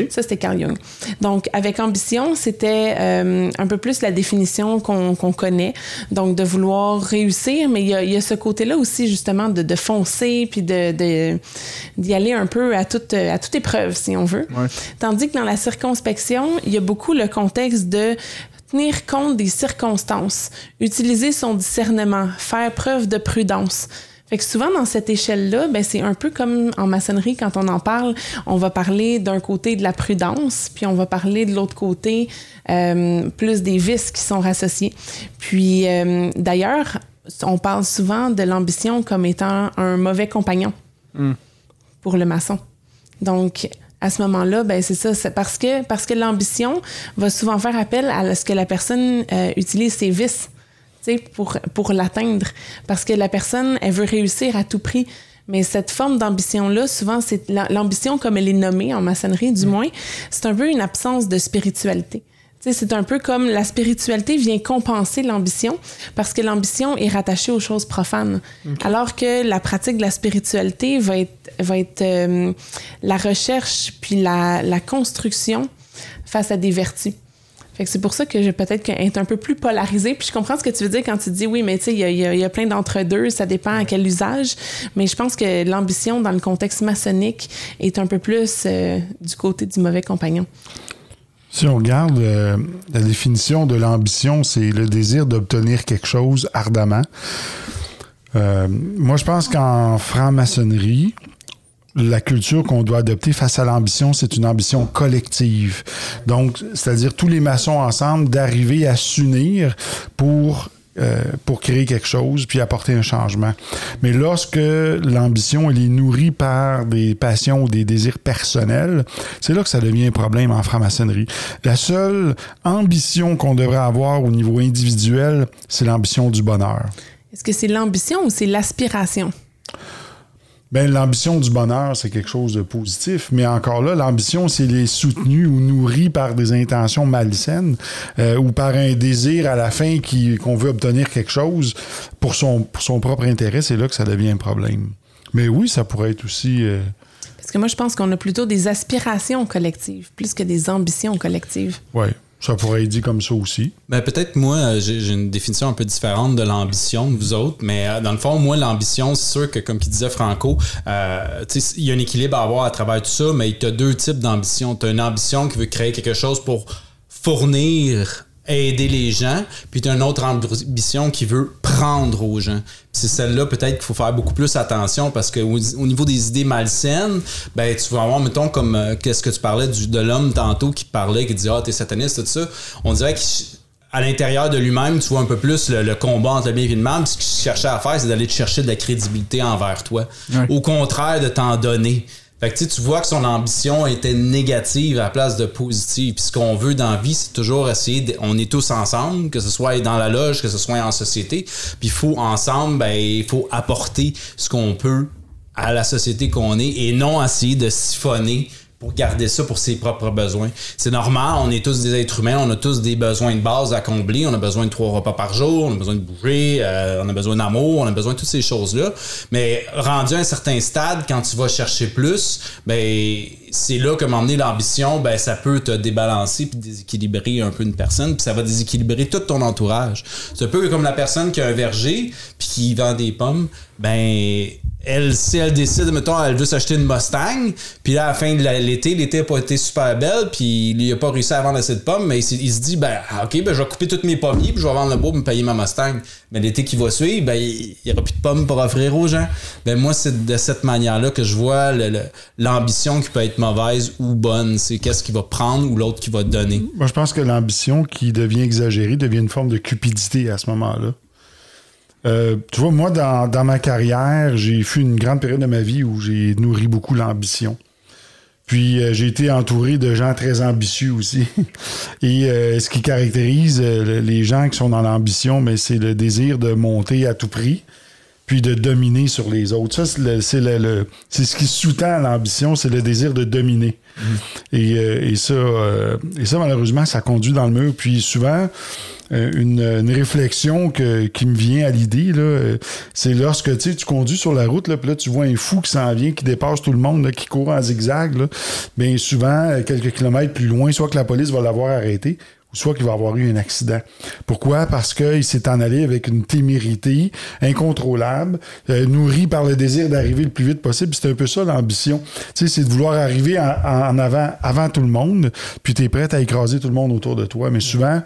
Ça, c'était Carl Jung. Donc, avec ambition, c'était euh, un peu plus la définition qu'on connaît. Donc, de vouloir réussir, mais il y a, ce côté-là aussi, justement, de, de foncer, puis d'y de, d'y aller un peu à toute, à toute épreuve, si on veut. Tandis que dans la circonspection, il y a beaucoup le contexte de tenir compte des circonstances, utiliser son discernement, faire preuve de prudence. Fait que souvent, dans cette échelle-là, ben, c'est un peu comme en maçonnerie, quand on en parle, on va parler d'un côté de la prudence, puis on va parler de l'autre côté euh, plus des vices qui sont associés. Puis euh, d'ailleurs, on parle souvent de l'ambition comme étant un mauvais compagnon hmm. pour le maçon. Donc, à ce moment-là, ben c'est ça, c'est parce que parce que l'ambition va souvent faire appel à ce que la personne euh, utilise ses vices pour, pour l'atteindre. Parce que la personne, elle veut réussir à tout prix. Mais cette forme d'ambition-là, souvent, c'est l'ambition comme elle est nommée en maçonnerie, du mm. moins, c'est un peu une absence de spiritualité. C'est un peu comme la spiritualité vient compenser l'ambition parce que l'ambition est rattachée aux choses profanes. Alors que la pratique de la spiritualité va être, va être euh, la recherche puis la, la construction face à des vertus. Fait que c'est pour ça que je peut-être être un peu plus polarisée. Puis je comprends ce que tu veux dire quand tu dis oui, mais tu sais, il y a, plein d'entre-deux, ça dépend à quel usage. Mais je pense que l'ambition dans le contexte maçonnique est un peu plus euh, du côté du mauvais compagnon. Si on regarde euh, la définition de l'ambition, c'est le désir d'obtenir quelque chose ardemment. Euh, moi, je pense qu'en franc-maçonnerie, la culture qu'on doit adopter face à l'ambition, c'est une ambition collective. Donc, c'est-à-dire tous les maçons ensemble d'arriver à s'unir pour euh, pour créer quelque chose puis apporter un changement. Mais lorsque l'ambition elle est nourrie par des passions ou des désirs personnels, c'est là que ça devient un problème en franc-maçonnerie. La seule ambition qu'on devrait avoir au niveau individuel, c'est l'ambition du bonheur. Est-ce que c'est l'ambition ou c'est l'aspiration? Ben, l'ambition du bonheur, c'est quelque chose de positif, mais encore là, l'ambition, c'est les soutenue ou nourrie par des intentions malsaines euh, ou par un désir à la fin qu'on veut obtenir quelque chose pour son, pour son propre intérêt, c'est là que ça devient un problème. Mais oui, ça pourrait être aussi... Euh, Parce que moi, je pense qu'on a plutôt des aspirations collectives plus que des ambitions collectives. Oui. Ça pourrait être dit comme ça aussi. Ben, peut-être moi, euh, j'ai une définition un peu différente de l'ambition de vous autres, mais euh, dans le fond, moi, l'ambition, c'est sûr que, comme il disait Franco, euh, il y a un équilibre à avoir à travers tout ça, mais tu as deux types d'ambition. Tu as une ambition qui veut créer quelque chose pour fournir aider les gens, puis tu as une autre ambition qui veut prendre aux gens. C'est celle-là peut-être qu'il faut faire beaucoup plus attention parce que au, niveau des idées malsaines, ben tu vas avoir mettons comme euh, qu'est-ce que tu parlais du, de l'homme tantôt qui parlait qui disait ah t'es sataniste tout ça. On dirait qu'à l'intérieur de lui-même, tu vois un peu plus le, combat entre le bien et le mal. Ce qu'il cherchait à faire, c'est d'aller te chercher de la crédibilité envers toi. Au contraire de t'en donner. Fait que tu vois que son ambition était négative à la place de positive. Puis ce qu'on veut dans la vie, c'est toujours essayer, on est tous ensemble, que ce soit dans la loge, que ce soit en société. Puis il faut ensemble, ben, il faut apporter ce qu'on peut à la société qu'on est et non essayer de siphonner garder ça pour ses propres besoins. C'est normal, on est tous des êtres humains, on a tous des besoins de base à combler, on a besoin de trois repas par jour, on a besoin de bouger, euh, on a besoin d'amour, on a besoin de toutes ces choses-là. Mais rendu à un certain stade, quand tu vas chercher plus, ben c'est là que m'emmener l'ambition, ben ça peut te débalancer puis déséquilibrer un peu une personne, puis ça va déséquilibrer tout ton entourage. C'est un peu comme la personne qui a un verger puis qui vend des pommes, ben elle, si elle décide, mettons, elle veut s'acheter une Mustang, puis là, à la fin de l'été, l'été n'a pas été super belle, puis il n'a pas réussi à vendre assez de pommes, mais il, se dit, ben, ah, ok, ben, je vais couper toutes mes pommiers, puis je vais vendre le bois pour me payer ma Mustang. Mais l'été qui va suivre, ben, il n'y aura plus de pommes pour offrir aux gens. Ben, moi, c'est de cette manière-là que je vois l'ambition qui peut être mauvaise ou bonne. C'est qu'est-ce qu'il va prendre ou l'autre qui va donner. Moi, je pense que l'ambition qui devient exagérée devient une forme de cupidité à ce moment-là. Euh, tu vois, moi, dans, ma carrière, j'ai fait une grande période de ma vie où j'ai nourri beaucoup l'ambition. Puis euh, j'ai été entouré de gens très ambitieux aussi. Et euh, ce qui caractérise les gens qui sont dans l'ambition, mais c'est le désir de monter à tout prix, puis de dominer sur les autres. Ça, c'est le, c'est ce qui sous-tend l'ambition, c'est le désir de dominer. Mm. Et, ça, et ça, malheureusement, ça conduit dans le mur. Puis souvent, euh, une, réflexion qui me vient à l'idée, euh, c'est lorsque tu conduis sur la route, là, puis là, tu vois un fou qui s'en vient, qui dépasse tout le monde, qui court en zigzag. bien souvent, euh, quelques kilomètres plus loin, soit que la police va l'avoir arrêté, ou soit qu'il va avoir eu un accident. Pourquoi? Parce qu'il s'est en allé avec une témérité incontrôlable, nourrie par le désir d'arriver le plus vite possible. C'est un peu ça l'ambition. c'est de vouloir arriver en, avant, avant tout le monde, puis tu es prêt à écraser tout le monde autour de toi. Mais souvent,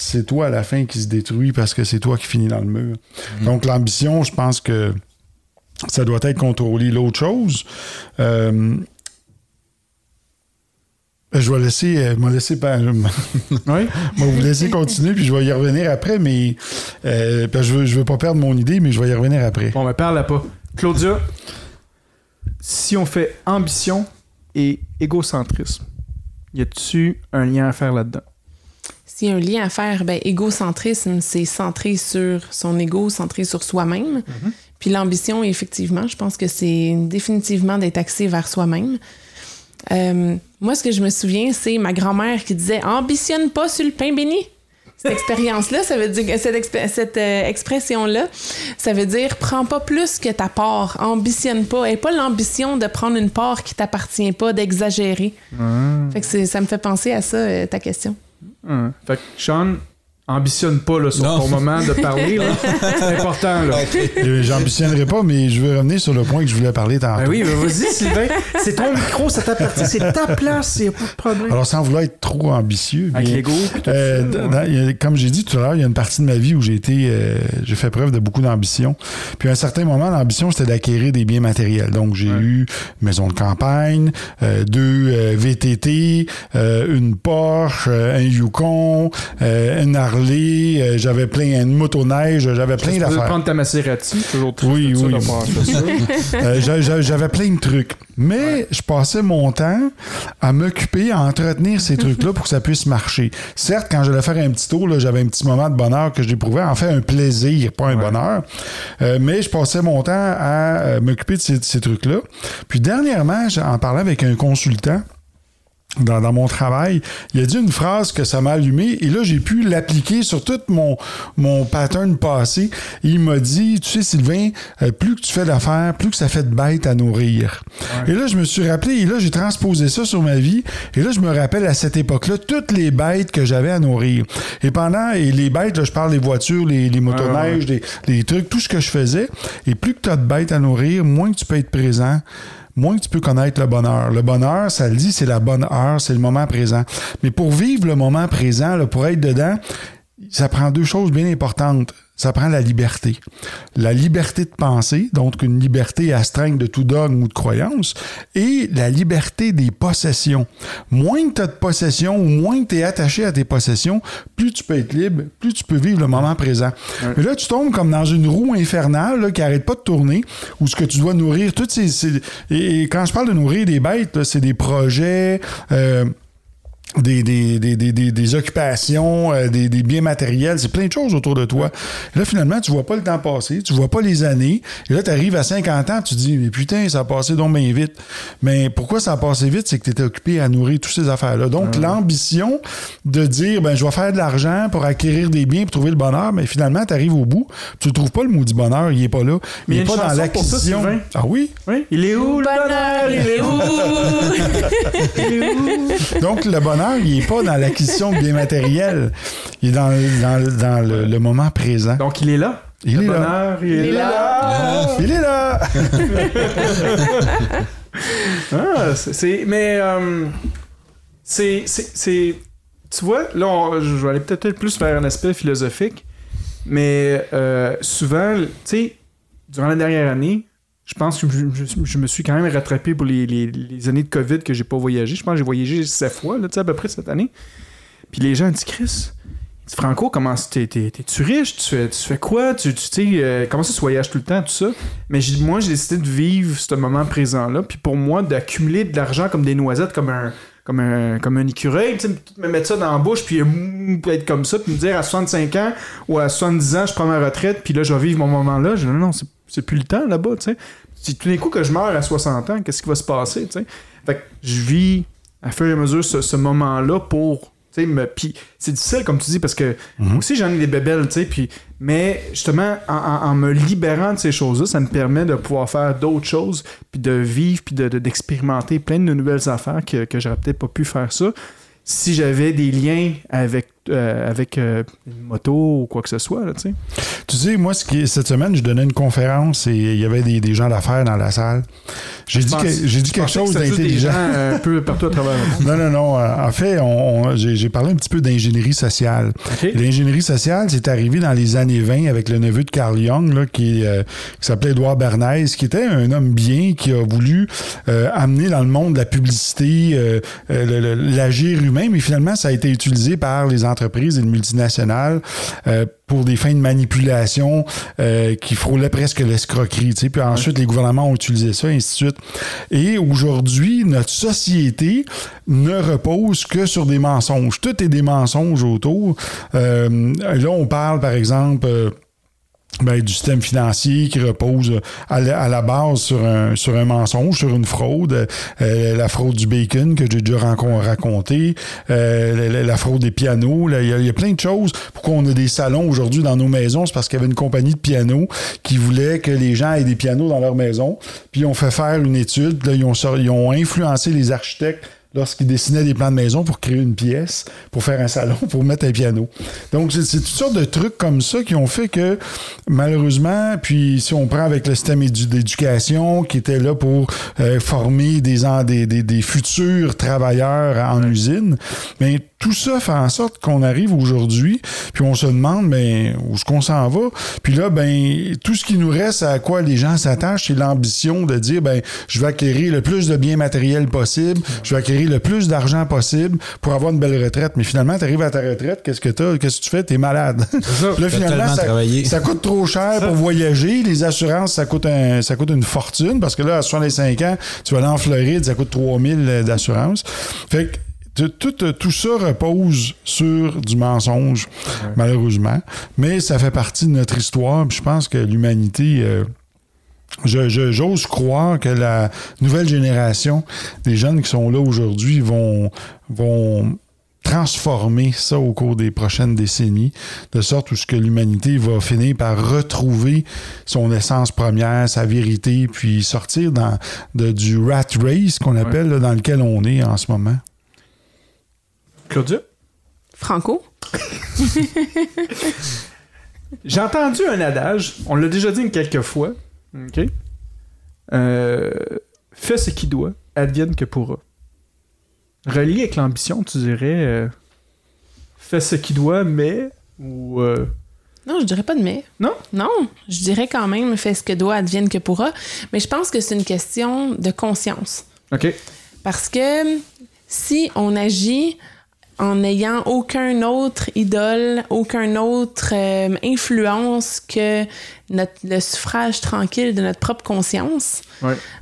c'est toi à la fin qui se détruit parce que c'est toi qui finis dans le mur. Mhm. Donc l'ambition, je pense que ça doit être contrôlé. L'autre chose, euh, je vais laisser, euh, laisser, oui? vous laisser continuer, puis je vais y revenir après, mais euh, je veux, je veux pas perdre mon idée, mais je vais y revenir après. Bon, mais parle pas. Claudia, si on fait ambition et égocentrisme, y a-tu un lien à faire là-dedans? S'il y a un lien à faire, ben, égocentrisme, c'est centré sur son ego, centré sur soi-même. Mhm. Puis l'ambition, effectivement, je pense que c'est définitivement d'être axé vers soi-même. Euh, moi, ce que je me souviens, c'est ma grand-mère qui disait Ambitionne pas sur le pain béni. Cette expérience-là, ça veut dire cette, cette euh, expression-là, ça veut dire prends pas plus que ta part, ambitionne pas. Et pas l'ambition de prendre une part qui t'appartient pas, d'exagérer. Fait que ça me fait penser à ça, euh, ta question. Fait que Sean, ambitionne pas là, sur ton moment de parler. C'est important. Là. J'ambitionnerai pas, mais je veux revenir sur le point que je voulais parler tantôt. Ben oui, ben vas-y, Sylvain. C'est ton micro, c'est ta partie, c'est ta place, il n'y a pas de problème. Alors, sans vouloir être trop ambitieux. Avec l'ego. Euh, comme j'ai dit tout à l'heure, il y a une partie de ma vie où j'ai été, euh, j'ai fait preuve de beaucoup d'ambition. Puis à un certain moment, l'ambition, c'était d'acquérir des biens matériels. Donc, j'ai eu une maison de campagne, euh, deux VTT, une Porsche, un Yukon, une Harley euh, j'avais plein de motoneige, j'avais plein d'affaires. Tu peux prendre ta Maserati, toujours Oui, oui. Euh, j'avais plein de trucs. Mais je passais mon temps à m'occuper, à entretenir ces trucs-là pour que ça puisse marcher. Certes, quand j'allais faire un petit tour, j'avais un petit moment de bonheur que j'éprouvais, en fait un plaisir, pas un bonheur. Euh, mais je passais mon temps à m'occuper de ces, ces trucs-là. Puis dernièrement, en parlant avec un consultant, dans, mon travail, il a dit une phrase que ça m'a allumé et là, j'ai pu l'appliquer sur tout mon, mon pattern passé. il m'a dit, tu sais, Sylvain, euh, plus que tu fais d'affaires, plus que ça fait de bêtes à nourrir. Et là, je me suis rappelé et là, j'ai transposé ça sur ma vie et là, je me rappelle à cette époque-là toutes les bêtes que j'avais à nourrir. Et pendant, et les bêtes, là, je parle des voitures, les, les motoneiges, les, les trucs, tout ce que je faisais. Et plus que tu as de bêtes à nourrir, moins que tu peux être présent moins que tu peux connaître le bonheur. Le bonheur, ça le dit, c'est la bonne heure, c'est le moment présent. Mais pour vivre le moment présent, pour être dedans, ça prend deux choses bien importantes ça prend la liberté. La liberté de penser, donc une liberté astreinte de tout dogme ou de croyance, et la liberté des possessions. Moins que tu as de possessions ou moins que tu es attaché à tes possessions, plus tu peux être libre, plus tu peux vivre le moment présent. Mais là, tu tombes comme dans une roue infernale qui n'arrête pas de tourner, où ce que tu dois nourrir, toutes ces... et, quand je parle de nourrir des bêtes, c'est des projets... Euh, des, des, des, des, des occupations, euh, des, des, biens matériels, c'est plein de choses autour de toi. là, finalement, tu vois pas le temps passer, tu vois pas les années. Et là, tu arrives à 50 ans, tu te dis, mais putain, ça a passé donc bien vite. Mais pourquoi ça a passé vite? C'est que tu étais occupé à nourrir toutes ces affaires-là. Donc, l'ambition de dire, ben, je vais faire de l'argent pour acquérir des biens, pour trouver le bonheur, mais finalement, tu arrives au bout, tu ne trouves pas le maudit bonheur, il est pas là. Mais il est pas dans l'acquisition. Ah oui? Oui. Il est où le bonheur? Il est où? il est où? Donc, le bonheur, il n'est pas dans l'acquisition de biens matériels. Il est dans, dans, le, moment présent. Donc, il est là. Il, est, là. il, est, là. Il est là. ah, c'est. Mais. Euh, c'est. Tu vois, là, je vais aller peut-être plus vers un aspect philosophique. Mais euh, souvent, tu sais, durant la dernière année, je pense que je, me suis quand même rattrapé pour les, années de COVID que j'ai pas voyagé. Je pense que j'ai voyagé sept fois, là, à peu près cette année. Puis les gens disent, Chris, Franco, comment t'es-tu riche? Tu fais, quoi? Tu, sais, euh, comment ça tu voyages tout le temps, tout ça? Mais moi, j'ai décidé de vivre ce moment présent-là. Puis pour moi, d'accumuler de l'argent comme des noisettes, comme un, comme un, comme un écureuil, tu sais, me mettre ça dans la bouche, puis être comme ça, puis me dire à 65 ans ou à 70 ans, je prends ma retraite, puis là, je vais vivre mon moment-là. Je dis, non, non, c'est plus le temps là-bas, tu sais. Si tout d'un coup que je meurs à 60 ans, qu'est-ce qui va se passer, tu sais? Fait que je vis à fur et à mesure ce, moment-là pour me... Puis c'est difficile, comme tu dis, parce que mhm. aussi j'en ai des bébelles, tu sais, puis... Mais justement, en, me libérant de ces choses-là, ça me permet de pouvoir faire d'autres choses, puis de vivre, puis d'expérimenter plein de nouvelles affaires que, que j'aurais peut-être pas pu faire ça si j'avais des liens avec euh, avec euh, une moto ou quoi que ce soit. Là, tu sais, moi, ce qui, cette semaine, je donnais une conférence et il y avait des, des gens d'affaires dans la salle. J'ai dit, que, j'ai dit quelque chose d'intelligent. un peu partout à travers le monde. Non, non, non. Euh, en fait, on, j'ai, parlé un petit peu d'ingénierie sociale. L'ingénierie sociale, c'est arrivé dans les années 20 avec le neveu de Carl Jung, là, qui, s'appelait Edouard Bernays, qui était un homme bien qui a voulu amener dans le monde la publicité, l'agir humain, mais finalement, ça a été utilisé par les entreprises et de multinationales euh, pour des fins de manipulation euh, qui frôlaient presque l'escroquerie. Tu sais. Puis ensuite, les gouvernements ont utilisé ça, et ainsi de suite. Et aujourd'hui, notre société ne repose que sur des mensonges. Tout est des mensonges autour. Euh, là, on parle, par exemple ben, du système financier qui repose à la, base sur un, sur un mensonge, sur une fraude, euh, la fraude du bacon que j'ai déjà raconté, euh, la, fraude des pianos. Il y, a plein de choses. Pourquoi on a des salons aujourd'hui dans nos maisons? C'est parce qu'il y avait une compagnie de pianos qui voulait que les gens aient des pianos dans leur maison. Puis on fait faire une étude. Là, ils, ont, ils ont influencé les architectes lorsqu'il dessinait des plans de maison pour créer une pièce, pour faire un salon, pour mettre un piano. Donc, c'est toutes sortes de trucs comme ça qui ont fait que, malheureusement, puis si on prend avec le système d'éducation qui était là pour euh, former des, des, des, des, futurs travailleurs en usine, mais tout ça fait en sorte qu'on arrive aujourd'hui, puis on se demande, mais où est-ce qu'on s'en va? Puis là, ben, tout ce qui nous reste, à quoi les gens s'attachent, c'est l'ambition de dire, ben, je vais acquérir le plus de biens matériels possible, je vais acquérir le plus d'argent possible pour avoir une belle retraite. Mais finalement, tu arrives à ta retraite, qu'est-ce que tu Qu'est-ce que tu fais? Tu es malade. là, finalement, ça, coûte trop cher pour voyager. Les assurances, ça coûte, un, ça coûte une fortune parce que là, à 65 ans, tu vas aller en Floride, ça coûte 3000 d'assurance. Fait que tout, tout, ça repose sur du mensonge, malheureusement. Mais ça fait partie de notre histoire. je pense que l'humanité. Euh, j'ose croire que la nouvelle génération des jeunes qui sont là aujourd'hui vont, vont transformer ça au cours des prochaines décennies, de sorte où ce que l'humanité va finir par retrouver son essence première, sa vérité, puis sortir dans, de, du rat race qu'on appelle, dans lequel on est en ce moment. Claudia? Franco? J'ai entendu un adage, on l'a déjà dit quelques fois. OK? Euh, fais ce qui doit, advienne que pourra. Relié avec l'ambition, tu dirais euh, fais ce qui doit, mais ou. Euh, non, je dirais pas de mais. Non? Non, je dirais quand même fais ce que doit, advienne que pourra. Mais je pense que c'est une question de conscience. OK. Parce que si on agit en n'ayant aucun autre idole, aucun autre euh, influence que notre, le suffrage tranquille de notre propre conscience,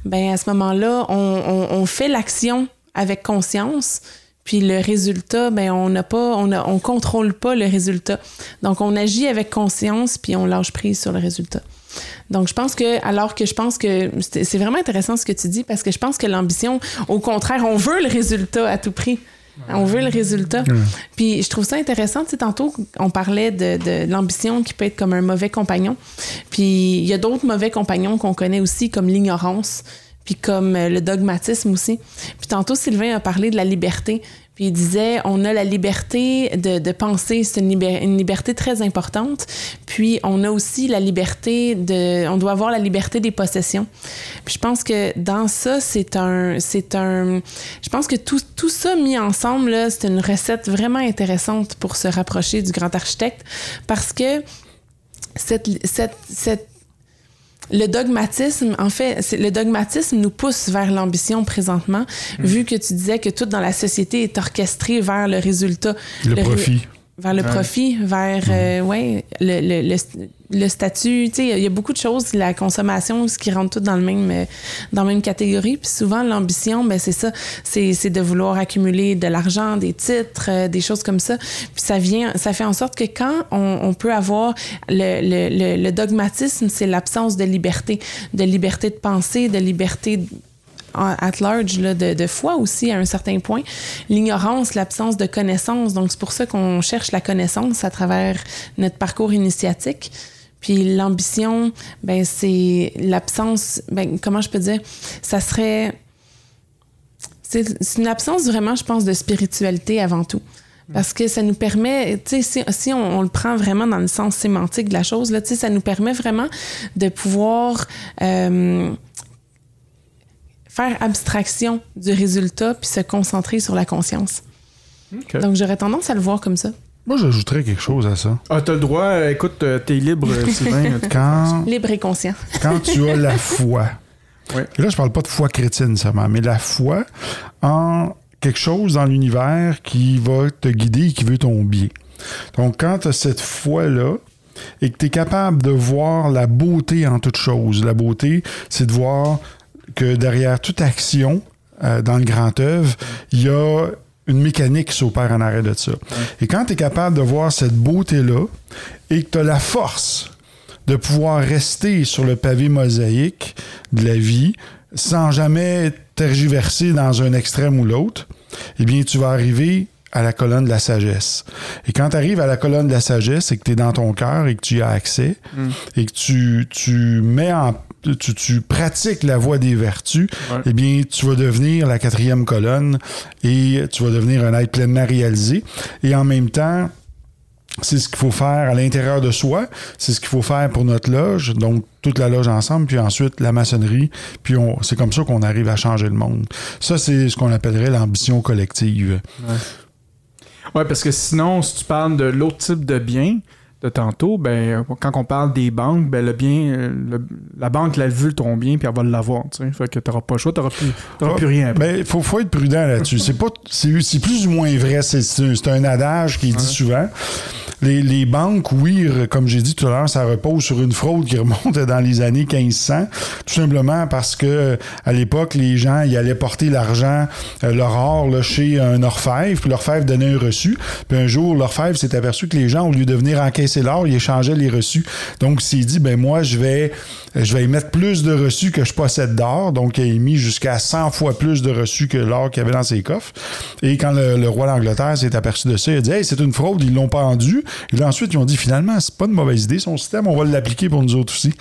ben à ce moment-là, on, on, fait l'action avec conscience, puis le résultat, ben on n'a pas, on, a, on contrôle pas le résultat. Donc on agit avec conscience, puis on lâche prise sur le résultat. Donc, je pense que, alors que je pense que c'est vraiment intéressant ce que tu dis, parce que je pense que l'ambition, au contraire, on veut le résultat à tout prix. On veut le résultat. Puis je trouve ça intéressant. Tu sais, tantôt, on parlait de, l'ambition qui peut être comme un mauvais compagnon. Puis il y a d'autres mauvais compagnons qu'on connaît aussi, comme l'ignorance, puis comme euh, le dogmatisme aussi. Puis tantôt, Sylvain a parlé de la liberté. Puis il disait, on a la liberté de, penser, c'est une, une, liberté très importante. Puis on a aussi la liberté de, on doit avoir la liberté des possessions. Puis je pense que dans ça, c'est un, c'est un, je pense que tout, tout ça mis ensemble, là, c'est une recette vraiment intéressante pour se rapprocher du grand architecte parce que cette, cette, cette le dogmatisme, en fait, le dogmatisme nous pousse vers l'ambition présentement, hmm. vu que tu disais que tout dans la société est orchestré vers le résultat. Le, profit. Vers le profit, vers euh, ouais, le, le, le statut, tu sais, il y a beaucoup de choses, la consommation, ce qui rentre tout dans le même euh, dans la même catégorie. Puis souvent l'ambition, ben c'est ça, c'est, c'est de vouloir accumuler de l'argent, des titres, euh, des choses comme ça. Puis ça vient, ça fait en sorte que quand on, on peut avoir le, le, le, dogmatisme, c'est l'absence de liberté, de liberté de penser, de liberté at large de, foi aussi à un certain point. L'ignorance, l'absence de connaissance. Donc, c'est pour ça qu'on cherche la connaissance à travers notre parcours initiatique. Puis l'ambition, ben c'est l'absence, ben comment je peux dire, ça serait c'est une absence vraiment, je pense, de spiritualité avant tout. Parce que ça nous permet, tu sais, si, si on, le prend vraiment dans le sens sémantique de la chose, là, tu sais, ça nous permet vraiment de pouvoir euh, faire abstraction du résultat puis se concentrer sur la conscience. Donc, j'aurais tendance à le voir comme ça. Moi, j'ajouterais quelque chose à ça. Ah, t'as le droit. Euh, écoute, euh, t'es libre, euh, Sylvain. quand, libre et conscient. quand tu as la foi. Et là, je parle pas de foi chrétienne seulement, mais la foi en quelque chose dans l'univers qui va te guider et qui veut ton bien. Donc, quand tu as cette foi-là, et que tu es capable de voir la beauté en toute chose. La beauté, c'est de voir que derrière toute action dans le grand œuvre, il y a une mécanique qui s'opère en arrêt de ça. Et quand tu es capable de voir cette beauté-là et que tu as la force de pouvoir rester sur le pavé mosaïque de la vie sans jamais tergiverser dans un extrême ou l'autre, eh bien, tu vas arriver à la colonne de la sagesse. Et quand tu arrives à la colonne de la sagesse et que tu es dans ton cœur et que tu y as accès mm. et que tu, tu mets en tu, pratiques la voie des vertus, eh bien, tu vas devenir la quatrième colonne et tu vas devenir un être pleinement réalisé. Et en même temps, c'est ce qu'il faut faire à l'intérieur de soi, c'est ce qu'il faut faire pour notre loge, donc toute la loge ensemble, puis ensuite la maçonnerie, puis c'est comme ça qu'on arrive à changer le monde. Ça, c'est ce qu'on appellerait l'ambition collective. Ouais. ouais. parce que sinon, si tu parles de l'autre type de bien, de tantôt, ben, quand on parle des banques, ben, le bien, la banque, elle vu ton bien, puis elle va l'avoir. Fait que t'auras pas le choix, t'auras plus, plus rien. Il ben, faut, faut être prudent là-dessus. c'est, pas, c'est, plus ou moins vrai. C'est, un adage qui est dit souvent. Les, les, banques, oui, comme j'ai dit tout à l'heure, ça repose sur une fraude qui remonte dans les années 1500, tout simplement parce que à l'époque, les gens ils allaient porter l'argent, euh, leur or là, chez un orfèvre, puis l'orfèvre donnait un reçu. Puis un jour, l'orfèvre s'est aperçu que les gens, au lieu de venir encaisser l'or, ils échangeaient les reçus. Donc, il s'est dit, ben moi, je vais, je vais plus de reçus que je possède d'or. Donc, il a émis jusqu'à 100 fois plus de reçus que l'or qu'il avait dans ses coffres. Et quand le, roi d'Angleterre s'est aperçu de ça, il a dit, c'est une fraude, ils l'ont pendu. Et ensuite, ils ont dit finalement, c'est pas une mauvaise idée, son système, on va l'appliquer pour nous autres aussi.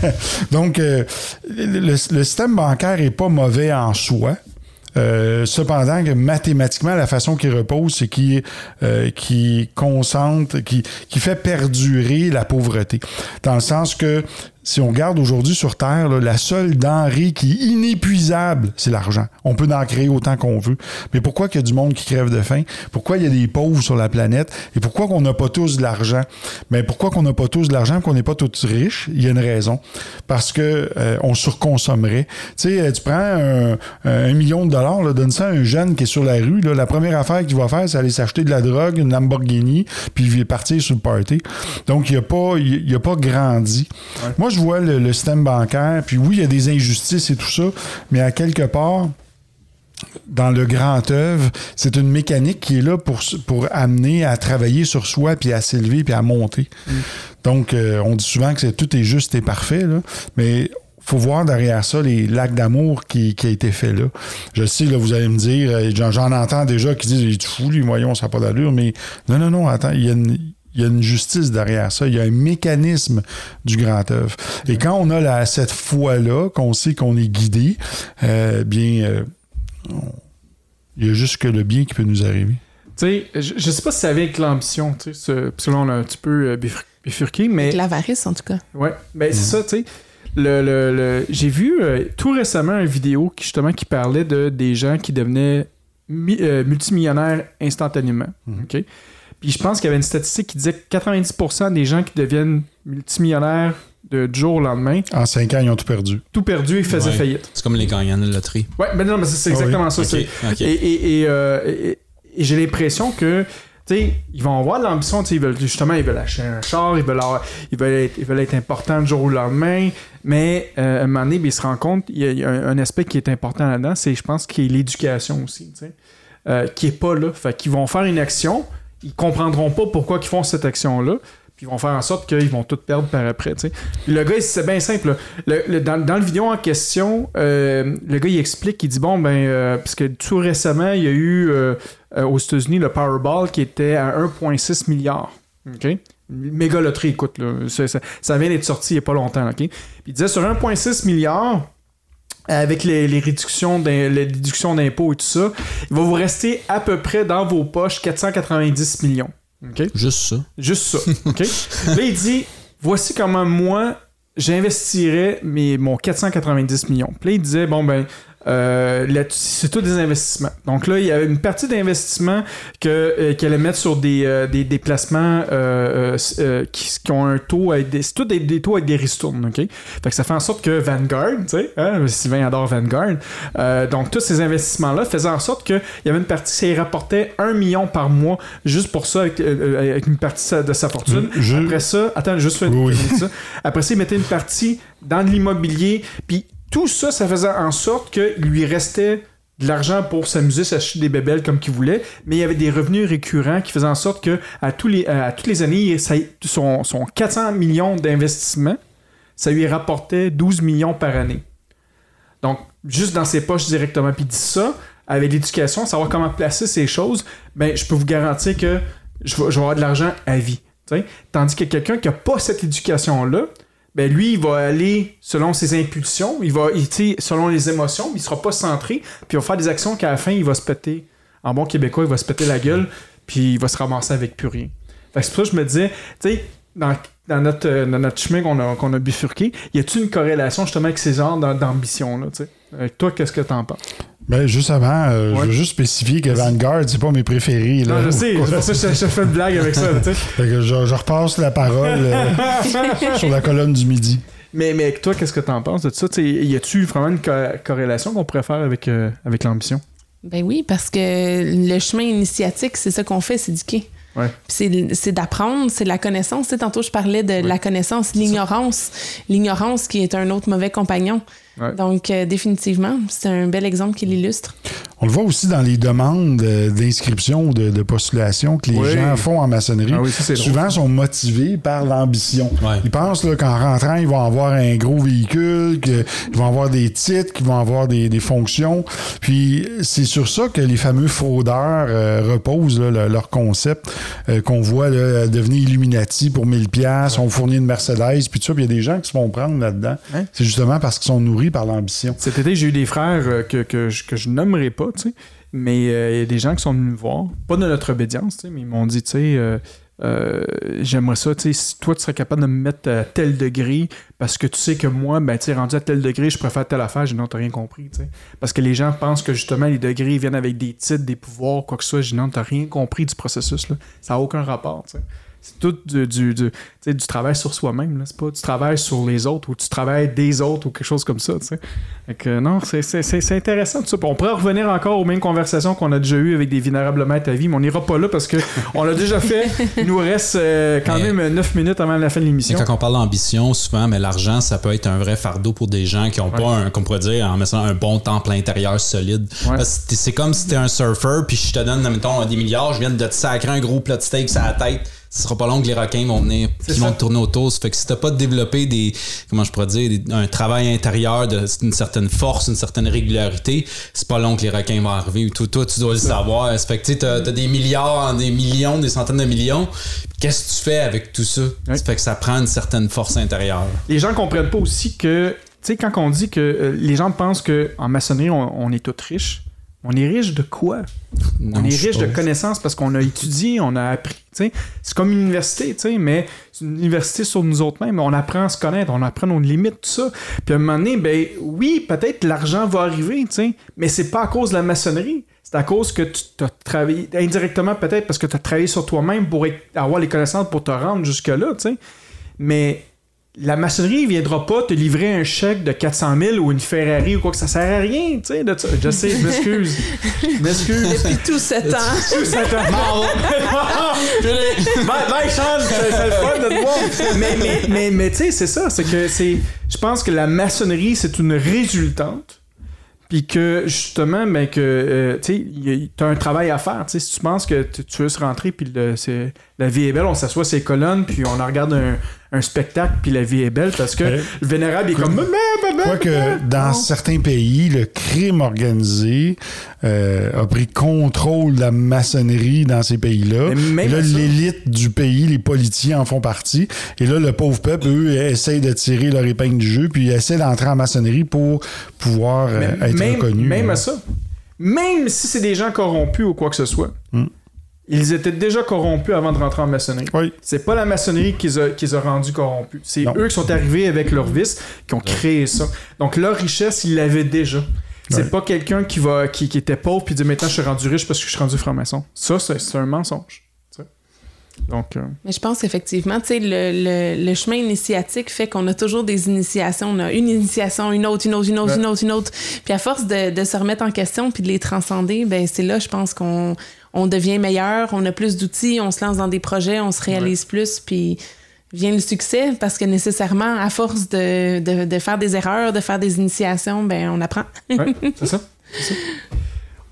Donc, euh, le, système bancaire est pas mauvais en soi. Euh, cependant, que mathématiquement, la façon qu'il repose, c'est qu'il euh, qui concentre, qui, qui fait perdurer la pauvreté. Dans le sens que si on regarde aujourd'hui sur Terre, la seule denrée qui est inépuisable, c'est l'argent. On peut en créer autant qu'on veut. Mais pourquoi qu'il y a du monde qui crève de faim? Pourquoi il y a des pauvres sur la planète? Et pourquoi qu'on n'a pas tous de l'argent? Mais pourquoi qu'on n'a pas tous de l'argent qu'on n'est pas tous riches? Il y a une raison. Parce que euh, on surconsommerait. Tu sais, euh, tu prends un, million de dollars, donne ça à un jeune qui est sur la rue. la première affaire qu'il va faire, c'est aller s'acheter de la drogue, une Lamborghini, puis il va partir sur le party. Donc, il n'a pas, il, a pas grandi. Moi, je vois le, système bancaire, puis oui, il y a des injustices et tout ça, mais à quelque part, dans le grand œuvre, c'est une mécanique qui est là pour, pour amener à travailler sur soi, puis à s'élever, puis à monter. Mm. Donc, euh, on dit souvent que tout est juste et parfait, là, mais faut voir derrière ça les lacs d'amour qui, qui a été fait là. Je sais, là, vous allez me dire, euh, j'en entends déjà qui disent, il est fou, lui, voyons, ça n'a pas d'allure, mais non, non, non, attends, il y a une, il y a une justice derrière ça. Il y a un mécanisme du grand œuvre. Et quand on a cette foi-là, qu'on sait qu'on est guidé, euh, bien, euh, il y a juste que le bien qui peut nous arriver. Tu sais, je, ne sais pas si c'est avec l'ambition, tu sais, parce que là, on a un petit peu euh, bifurqué, mais... Avec l'avarice, en tout cas. Ouais, ben c'est ça, tu sais. Le, j'ai vu tout récemment une vidéo qui, justement qui parlait de des gens qui devenaient multimillionnaires instantanément. Mhm. OK? Puis je pense qu'il y avait une statistique qui disait que 90% des gens qui deviennent multimillionnaires de, du jour au lendemain. En 5 ans, ils ont tout perdu. Tout perdu, ils faisaient faillite. C'est comme les gagnants de loterie. Ouais, mais non, mais c'est exactement ça. Euh, et, j'ai l'impression que. sais, ils vont avoir l'ambition, ils veulent justement, ils veulent acheter un char, ils veulent, ils veulent, être, ils veulent être importants du jour au lendemain, mais euh, à un moment donné, ben, ils se rendent compte, il y a, un, aspect qui est important là-dedans, c'est, je pense, qui est l'éducation aussi, euh, qui est pas là. Fait qu'ils vont faire une action, ils comprendront pas pourquoi ils font cette action-là. Puis ils vont faire en sorte qu'ils vont tout perdre par après. Le gars, c'est bien simple. Le, dans, dans, le vidéo en question, euh, le gars il explique, il dit bon ben euh, parce que tout récemment, il y a eu euh, aux États-Unis le Powerball qui était à 1,6 milliard. OK? Méga loterie, écoute, ça, vient d'être sorti il n'y a pas longtemps. OK? Puis il disait sur 1,6 milliard, avec les, réductions d'impôts et tout ça, il va vous rester à peu près dans vos poches 490 millions. Juste ça. Juste ça. Là, il dit voici comment moi j'investirais mes, mon 490 millions. Puis là, il disait bon, ben, euh, c'est tout des investissements. Donc là, il y a une partie d'investissement que, euh, qu'elle allait mettre sur des, euh, des, des, placements qui, qui, ont un taux avec des. C'est tout des, taux avec des ristournes, OK? Fait que ça fait en sorte que Vanguard, tu sais, hein, Sylvain adore Vanguard. donc tous ces investissements-là faisaient en sorte qu'il y avait une partie, ça rapportait un million par mois juste pour ça, avec, une partie de sa fortune. Après ça, attends, juste ça. Après ça, il mettait une partie dans l'immobilier, puis tout ça, ça faisait en sorte qu'il lui restait de l'argent pour s'amuser, s'acheter des bébelles comme qu'il voulait, mais il y avait des revenus récurrents qui faisaient en sorte que à, toutes les années, son, 400 millions d'investissements, ça lui rapportait 12 millions par année. Donc, juste dans ses poches directement. Puis dit ça, avec l'éducation, savoir comment placer ces choses, ben, je peux vous garantir que je vais, avoir de l'argent à vie. Tandis que quelqu'un qui n'a pas cette éducation-là, ben lui, il va aller selon ses impulsions, il va, selon les émotions, il sera pas centré, puis il va faire des actions qu'à la fin, il va se péter. En bon québécois, il va se péter la gueule, puis il va se ramasser avec plus rien. c'est pour ça que je me disais, tu sais, dans, notre, euh, notre chemin qu'on a, bifurqué, y a-t-il une corrélation justement avec ces genres d'ambition-là, tu sais? toi, qu'est-ce que t'en penses? Ben, juste avant, euh, je veux juste spécifier que Vanguard, c'est pas mes préférés. Là, non, je sais, c'est pour ça que je, fais une blague avec ça. que je, repasse la parole euh, sur la colonne du midi. Mais, mais toi, qu'est-ce que tu en penses de ça? y a-tu vraiment une corrélation qu'on pourrait faire avec, euh, avec l'ambition? Ben oui, parce que le chemin initiatique, c'est ça qu'on fait, c'est éduquer. Ouais. C'est d'apprendre, c'est la connaissance. tantôt, je parlais de la connaissance, l'ignorance. L'ignorance qui est un autre mauvais compagnon. Donc, euh, définitivement, c'est un bel exemple qui l'illustre. On le voit aussi dans les demandes euh, d'inscription ou de, postulation que les gens font en maçonnerie. Ah Souvent, sont motivés par l'ambition. Ils pensent qu'en rentrant, ils vont avoir un gros véhicule, qu'ils vont avoir des titres, qu'ils vont avoir des, fonctions. Puis, c'est sur ça que les fameux fraudeurs euh, reposent leur concept qu'on voit devenir Illuminati pour 1000 pièces, on fournit une Mercedes, puis tout ça. Puis il y a des gens qui se font prendre là-dedans. C'est justement parce qu'ils sont nourris par l'ambition. Cet été, j'ai eu des frères euh, que, je, que nommerai pas, mais euh, il y a des gens qui sont venus me voir, pas de notre obédience, mais ils m'ont dit, tu sais, euh, j'aimerais ça, si toi tu serais capable de me mettre à tel degré, parce que tu sais que moi, ben, tu rendu à tel degré, je préfère telle affaire, j'ai non, t'as rien compris. Parce que les gens pensent que justement les degrés viennent avec des titres, des pouvoirs, quoi que ce soit, j'ai non, t'as rien compris du processus. Ça n'a aucun rapport, tu sais c'est tout du, du, du, du, travail sur soi-même. C'est pas du travail sur les autres ou du travail des autres ou quelque chose comme ça. que, non, c'est intéressant tout ça. On pourrait revenir encore aux mêmes conversations qu'on a déjà eues avec des vulnérablement à ta vie, mais on n'ira pas là parce qu'on l'a déjà fait. Il nous reste euh, quand même 9 minutes avant la fin de l'émission. Quand on parle d'ambition, souvent, mais l'argent, ça peut être un vrai fardeau pour des gens qui n'ont pas, un, comme on pourrait dire, en mettant un bon temple intérieur solide. C'est comme si t'es un surfeur, puis je te donne, mettons, des milliards, je viens de te sacrer un gros plat de steak sur la tête ce sera pas long que les requins vont venir qui vont tourner autour. Ça fait que si t'as pas développé des comment je pourrais dire un travail intérieur d'une certaine force, une certaine régularité, c'est pas long que les requins vont arriver. Toi, toi tu dois le savoir. Ça fait que tu as, des milliards, des millions, des centaines de millions. Qu'est-ce que tu fais avec tout ça? Ça fait que ça prend une certaine force intérieure. Les gens comprennent pas aussi que, tu sais, quand on dit que euh, les gens pensent qu'en maçonnerie, on, est tous riches, on est riche de quoi? on est riche de connaissances parce qu'on a étudié, on a appris. C'est comme une université, mais c'est une université sur nous autres mêmes. On apprend à se connaître, on apprend nos limites, tout ça. Puis à un moment donné, ben oui, peut-être l'argent va arriver, mais c'est pas à cause de la maçonnerie. C'est à cause que tu as travaillé, indirectement peut-être parce que tu as travaillé sur toi-même pour avoir les connaissances pour te rendre jusque-là, Mais la maçonnerie ne viendra pas te livrer un chèque de 400 000 ou une Ferrari ou quoi que ça sert à rien, tu sais, de ça. Je sais, je m'excuse. Je m'excuse. Depuis tout ce temps. tout ce temps. bye, bye, Sean, c'est le fun de te voir. Mais, mais, mais, mais tu sais, c'est ça, c'est que c'est... Je pense que la maçonnerie, c'est une résultante puis que justement, ben que euh, tu as un travail à faire. Si tu penses que tu veux se rentrer, puis la vie est belle, on s'assoit ces colonnes, puis on regarde un, un spectacle, puis la vie est belle, parce que le vénérable est comme. que dans certains pays, le crime organisé euh, a pris contrôle de la maçonnerie dans ces pays-là. Et là, l'élite du pays, les politiciens en font partie. Et là, le pauvre peuple, eux, essayent de tirer leur épingle du jeu, puis essaient d'entrer en maçonnerie pour pouvoir euh, être même, reconnus. Même à ça. Même si c'est des gens corrompus ou quoi que ce soit. Hmm. Ils étaient déjà corrompus avant de rentrer en maçonnerie. Oui. C'est pas la maçonnerie qui les a, qui a rendus corrompus. C'est eux qui sont arrivés avec leur vice, qui ont créé ça. Donc leur richesse, ils l'avaient déjà. C'est pas quelqu'un qui va qui, qui, était pauvre puis dit maintenant je suis rendu riche parce que je suis rendu franc-maçon. Ça, c'est un mensonge. Donc, euh, Mais je pense qu'effectivement, le, le, le, chemin initiatique fait qu'on a toujours des initiations. On a une initiation, une autre, une autre, une autre, une autre, une autre. Puis à force de, de, se remettre en question puis de les transcender, ben c'est là, je pense qu'on on devient meilleur, on a plus d'outils, on se lance dans des projets, on se réalise plus, puis vient le succès parce que nécessairement, à force de, de, faire des erreurs, de faire des initiations, ben on apprend. ouais, c'est ça.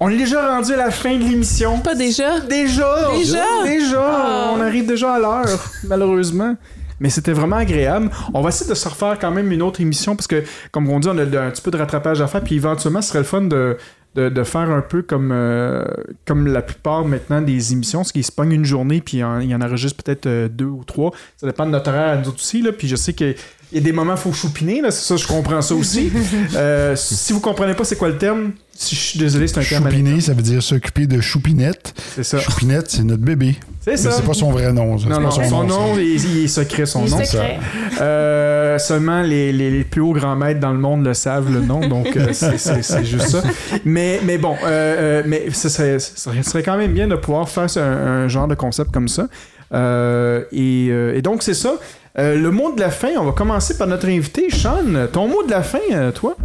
On est déjà rendu à la fin de l'émission. Pas déjà? Déjà! Déjà! Déjà! Ah. On arrive déjà à l'heure, malheureusement. Mais c'était vraiment agréable. On va essayer de se refaire quand même une autre émission parce que, comme on dit, on a un petit peu de rattrapage à faire. Puis éventuellement, ce serait le fun de, de, faire un peu comme, euh, comme la plupart maintenant des émissions, ce qui se pogne une journée, puis il y en enregistre peut-être euh, deux ou trois. Ça dépend de notre horaire à nous aussi. Là, puis je sais qu'il Il y a des moments, il faut choupiner, là, c'est ça, je comprends ça aussi. Euh, si vous comprenez pas c'est quoi le terme, si je suis désolé, c'est un terme. Choupiner, ça veut dire s'occuper de Choupinette. C'est ça. Choupinette, c'est notre bébé. C'est ça. Mais c'est pas son vrai nom. ça. Non, non, pas son, son, nom, il, il est secret, son Il nom. secret. Euh, seulement les, les- les plus hauts grands maîtres dans le monde le savent, le nom, donc euh, c'est- juste ça. Mais, mais bon, euh, mais ce serait, quand même bien de pouvoir faire un, un genre de concept comme ça. Euh, et, euh, et donc, c'est ça. Euh, le mot de la fin, on va commencer par notre invité, Sean. Ton mot de la fin, euh, toi?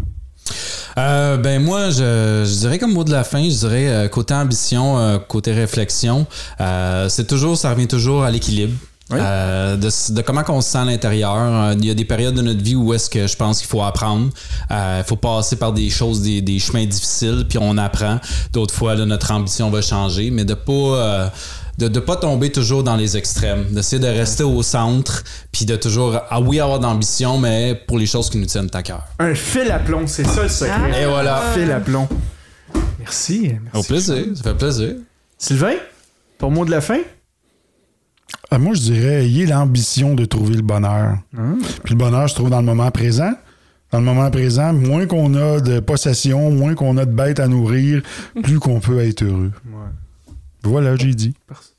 Euh, ben moi, je, je dirais comme mot de la fin, je dirais euh, côté ambition, côté réflexion, c'est toujours, ça revient toujours à l'équilibre. Oui. Euh, de, de comment on se sent à l'intérieur. Il y a des périodes de notre vie où est-ce que je pense qu'il faut apprendre. Euh, Il faut passer par des choses, des, des chemins difficiles, puis on apprend. D'autres fois, là, notre ambition va changer, mais de pas euh, de ne pas tomber toujours dans les extrêmes, d'essayer de rester au centre, puis de toujours, ah oui, avoir d'ambition, mais pour les choses qui nous tiennent à cœur. Un fil à plomb, c'est ça le secret. Et voilà. Un fil à plomb. Merci. Au merci. plaisir, ça fait plaisir. Sylvain, ton mot de la fin? Ah, moi, je dirais, ayez l'ambition de trouver le bonheur. Puis le bonheur se trouve dans le moment présent. Dans le moment présent, moins qu'on a de possessions, moins qu'on a de bêtes à nourrir, plus qu'on peut être heureux. Voilà, j'ai dit. Parfait.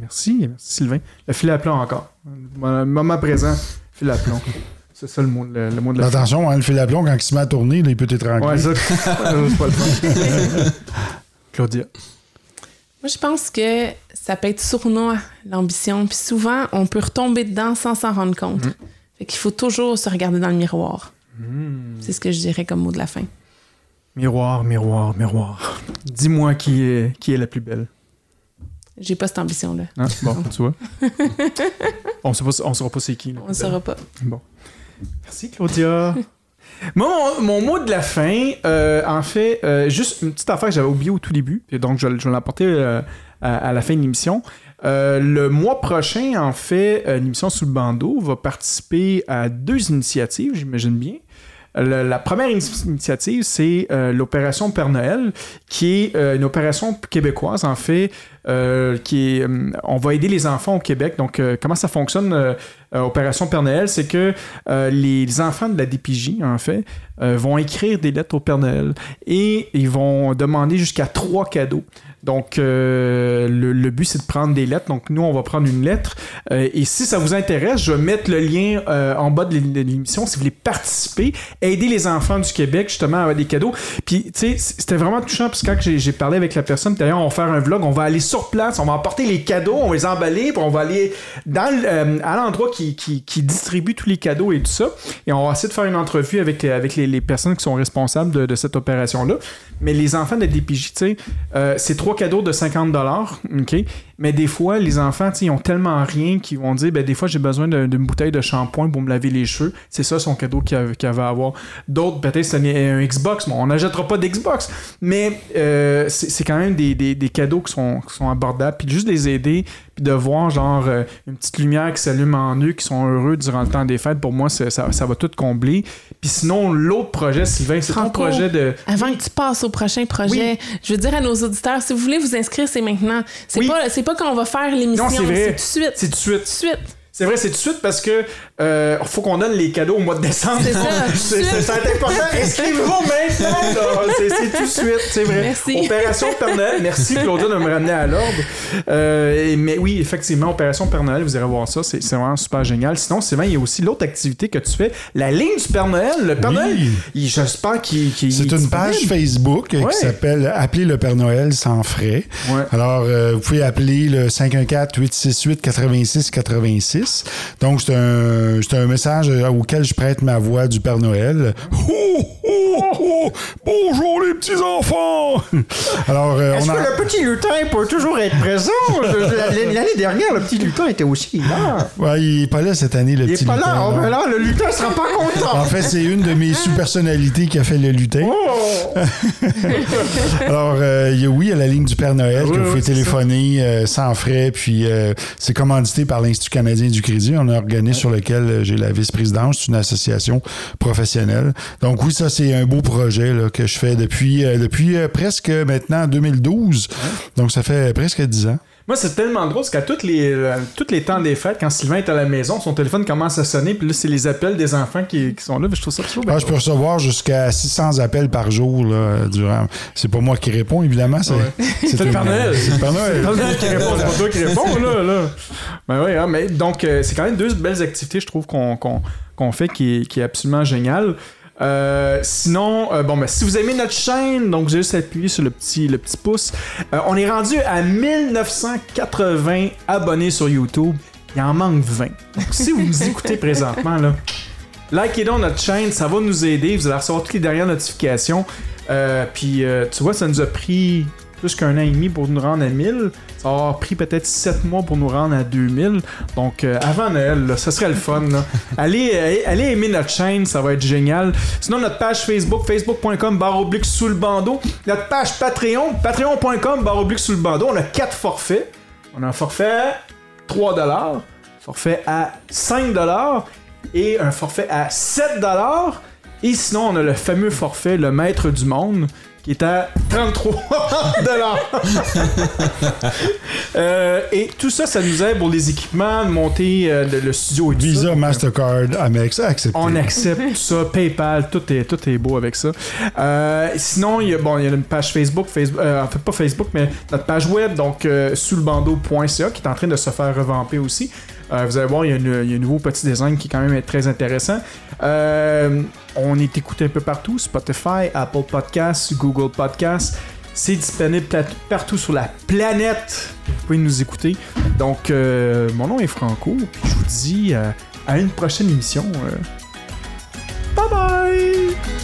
Merci. Merci, Sylvain. Le fil à plomb encore. Le moment présent, fil à plomb. C'est ça le mot, le, le mot de la fin. Attention, hein, le fil à plomb, quand il se met à tourner, là, il peut t'étrangler. Ouais, ça, c'est pas le fun. Claudia. Moi, je pense que ça peut être sournois, l'ambition. Puis souvent, on peut retomber dedans sans s'en rendre compte. Fait qu'il faut toujours se regarder dans le miroir. C'est ce que je dirais comme mot de la fin. Miroir, miroir, miroir. Dis-moi qui est, qui est la plus belle. J'ai pas cette ambition-là. Hein? Bon, tu vois. On on saura pas c'est qui. la On ne saura pas. Bon. Merci, Claudia. Moi, mon, mon mot de la fin, euh, en fait, euh, juste une petite affaire que j'avais oubliée au tout début, et donc je, je vais l'apporter euh, à, à la fin de l'émission. Le mois prochain, en fait, l'émission sous le bandeau va participer à deux initiatives, j'imagine bien. La première ini- initiative, c'est euh, l'opération Père Noël, qui est euh, une opération québécoise, en fait, euh, qui est, on va aider les enfants au Québec. Donc, comment ça fonctionne, Opération Père Noël, c'est que euh, les, enfants de la DPJ, en fait, euh, vont écrire des lettres au Père Noël et ils vont demander jusqu'à trois cadeaux. Donc, euh, le, but, c'est de prendre des lettres. Donc, nous, on va prendre une lettre. Euh, et si ça vous intéresse, je vais mettre le lien euh, en bas de l'é- de l'émission. Si vous voulez participer, aider les enfants du Québec, justement, à avoir des cadeaux. Puis, tu sais, c'était vraiment touchant. Parce que quand j'ai parlé avec la personne, d'ailleurs, on va faire un vlog. On va aller sur place. On va emporter les cadeaux. On va les emballer. Puis, on va aller dans euh, à l'endroit qui, distribue tous les cadeaux et tout ça. Et on va essayer de faire une entrevue avec, les- avec les, personnes qui sont responsables de, cette opération-là. Mais les enfants de DPJ, tu sais, euh, c'est trois cadeaux de 50 OK? Mais des fois, les enfants, ils ont tellement rien qu'ils vont dire, ben, des fois, j'ai besoin d'une bouteille de shampoing pour me laver les cheveux. C'est ça son cadeau qu'il avait, avait à avoir. D'autres, peut-être, c'est un, Xbox. Bon, on n'achètera pas d'Xbox. Mais euh, c'est quand même des, des- des cadeaux qui sont, qui sont abordables. Puis juste les aider, puis de voir, genre, euh, une petite lumière qui s'allume en eux, qui sont heureux durant le temps des fêtes, pour moi, ça, ça va tout combler. Puis sinon, l'autre projet, Sylvain, c'est ton projet de. Avant que tu passes au prochain projet, je veux dire à nos auditeurs, si vous voulez vous inscrire, c'est maintenant. C'est Oui. pas, pas quand on va faire l'émission, Non, c'est vrai. c'est tout de suite. C'est tout de suite. Tout de suite. C'est vrai, c'est tout de suite parce que euh, faut qu'on donne les cadeaux au mois de décembre. C'est ça, c'est suite. c'est- c'est important. Inscrivez-vous maintenant. C'est c'est tout de suite, c'est vrai. Merci. Opération Père Noël. Merci Claudia de me ramener à l'ordre. Euh, mais oui, effectivement, Opération Père Noël, vous irez voir ça. C'est c'est vraiment super génial. Sinon, Sylvain, il y a aussi l'autre activité que tu fais, la ligne du Père Noël. Le Père Oui. Noël, il- j'espère qu'il qu'il C'est une page. Facebook Ouais. qui s'appelle Appeler le Père Noël sans frais. Ouais. Alors, euh, vous pouvez appeler le 514-868-8686. Donc, c'est un, c'est un message euh, auquel je prête ma voix du Père Noël. Oh, oh, bonjour les petits-enfants! Alors, euh, Est-ce on que le petit lutin peut toujours être présent? L'année dernière, le petit lutin était aussi là. Ouais, il est pas là cette année, le Il petit est pas lutin, là. Oh, non. ben là, le lutin sera pas content. En fait, c'est une de mes sous-personnalités qui a fait le lutin. Oh! Alors, euh, il y a, oui, il y a la ligne du Père Noël Oui, que vous pouvez téléphoner euh, sans frais. Puis, euh, c'est commandité par l'Institut canadien du crédit, un organisme sur lequel euh, j'ai la vice-présidence. C'est une association professionnelle. Donc, oui, ça, c'est un beau projet là, que je fais depuis, euh, depuis euh, presque maintenant 2012. Donc, ça fait presque 10 ans. Moi, c'est tellement drôle parce qu'à tous les, euh, toutes les temps des fêtes, quand Sylvain est à la maison, son téléphone commence à sonner, puis là, c'est les appels des enfants qui, qui sont là. Je trouve ça toujours ah, Je peux recevoir jusqu'à 600 appels par jour là, durant. C'est pas moi qui réponds, évidemment. C'est le Père Noël. C'est le Père Noël. qui répond, c'est pas toi qui réponds, là. là. Ben oui, hein, mais donc, euh, c'est quand même deux belles activités, je trouve, qu'on qu'on fait qui est, qui est absolument génial. Euh, sinon, euh, bon, ben, si vous aimez notre chaîne, donc vous avez juste appuyé sur le petit, le petit pouce. Euh, on est rendu à 1980 abonnés sur YouTube. Il en manque 20. Donc, si vous nous écoutez présentement, là, likez donc notre chaîne, ça va nous aider. Vous allez recevoir toutes les dernières notifications. Puis, tu vois, ça nous a pris plus qu'un an et demi pour nous rendre à 1000. Ça a pris peut-être 7 mois pour nous rendre à 2000. Donc, euh, avant Noël, là, ça serait le fun. allez, allez, aimer notre chaîne, ça va être génial. Sinon, notre page Facebook, facebook.com barre sous le bandeau. Notre page Patreon, patreon.com barre sous le bandeau. On a 4 forfaits. On a un forfait à 3 forfait à 5 et un forfait à 7 et sinon, on a le fameux forfait, le maître du monde, qui est à 33 euh, et tout ça, ça nous aide pour les équipements, de monter euh, le, studio et tout Visa, Mastercard, Amex, accepté. On accepte tout ça, PayPal, tout est, tout est beau avec ça. Euh, sinon, il y, a, bon, il y a une page Facebook, Facebook en fait pas Facebook, mais notre page web, donc sous le bandeau.ca, qui est en train de se faire revamper aussi. Euh, vous allez voir, il y, a un nouveau petit design qui est quand même très intéressant. Euh, on est écouté un peu partout, Spotify, Apple Podcasts, Google Podcasts. C'est disponible partout sur la planète. Vous pouvez nous écouter. Donc, euh, mon nom est Franco. Puis je vous dis à une prochaine émission. bye bye!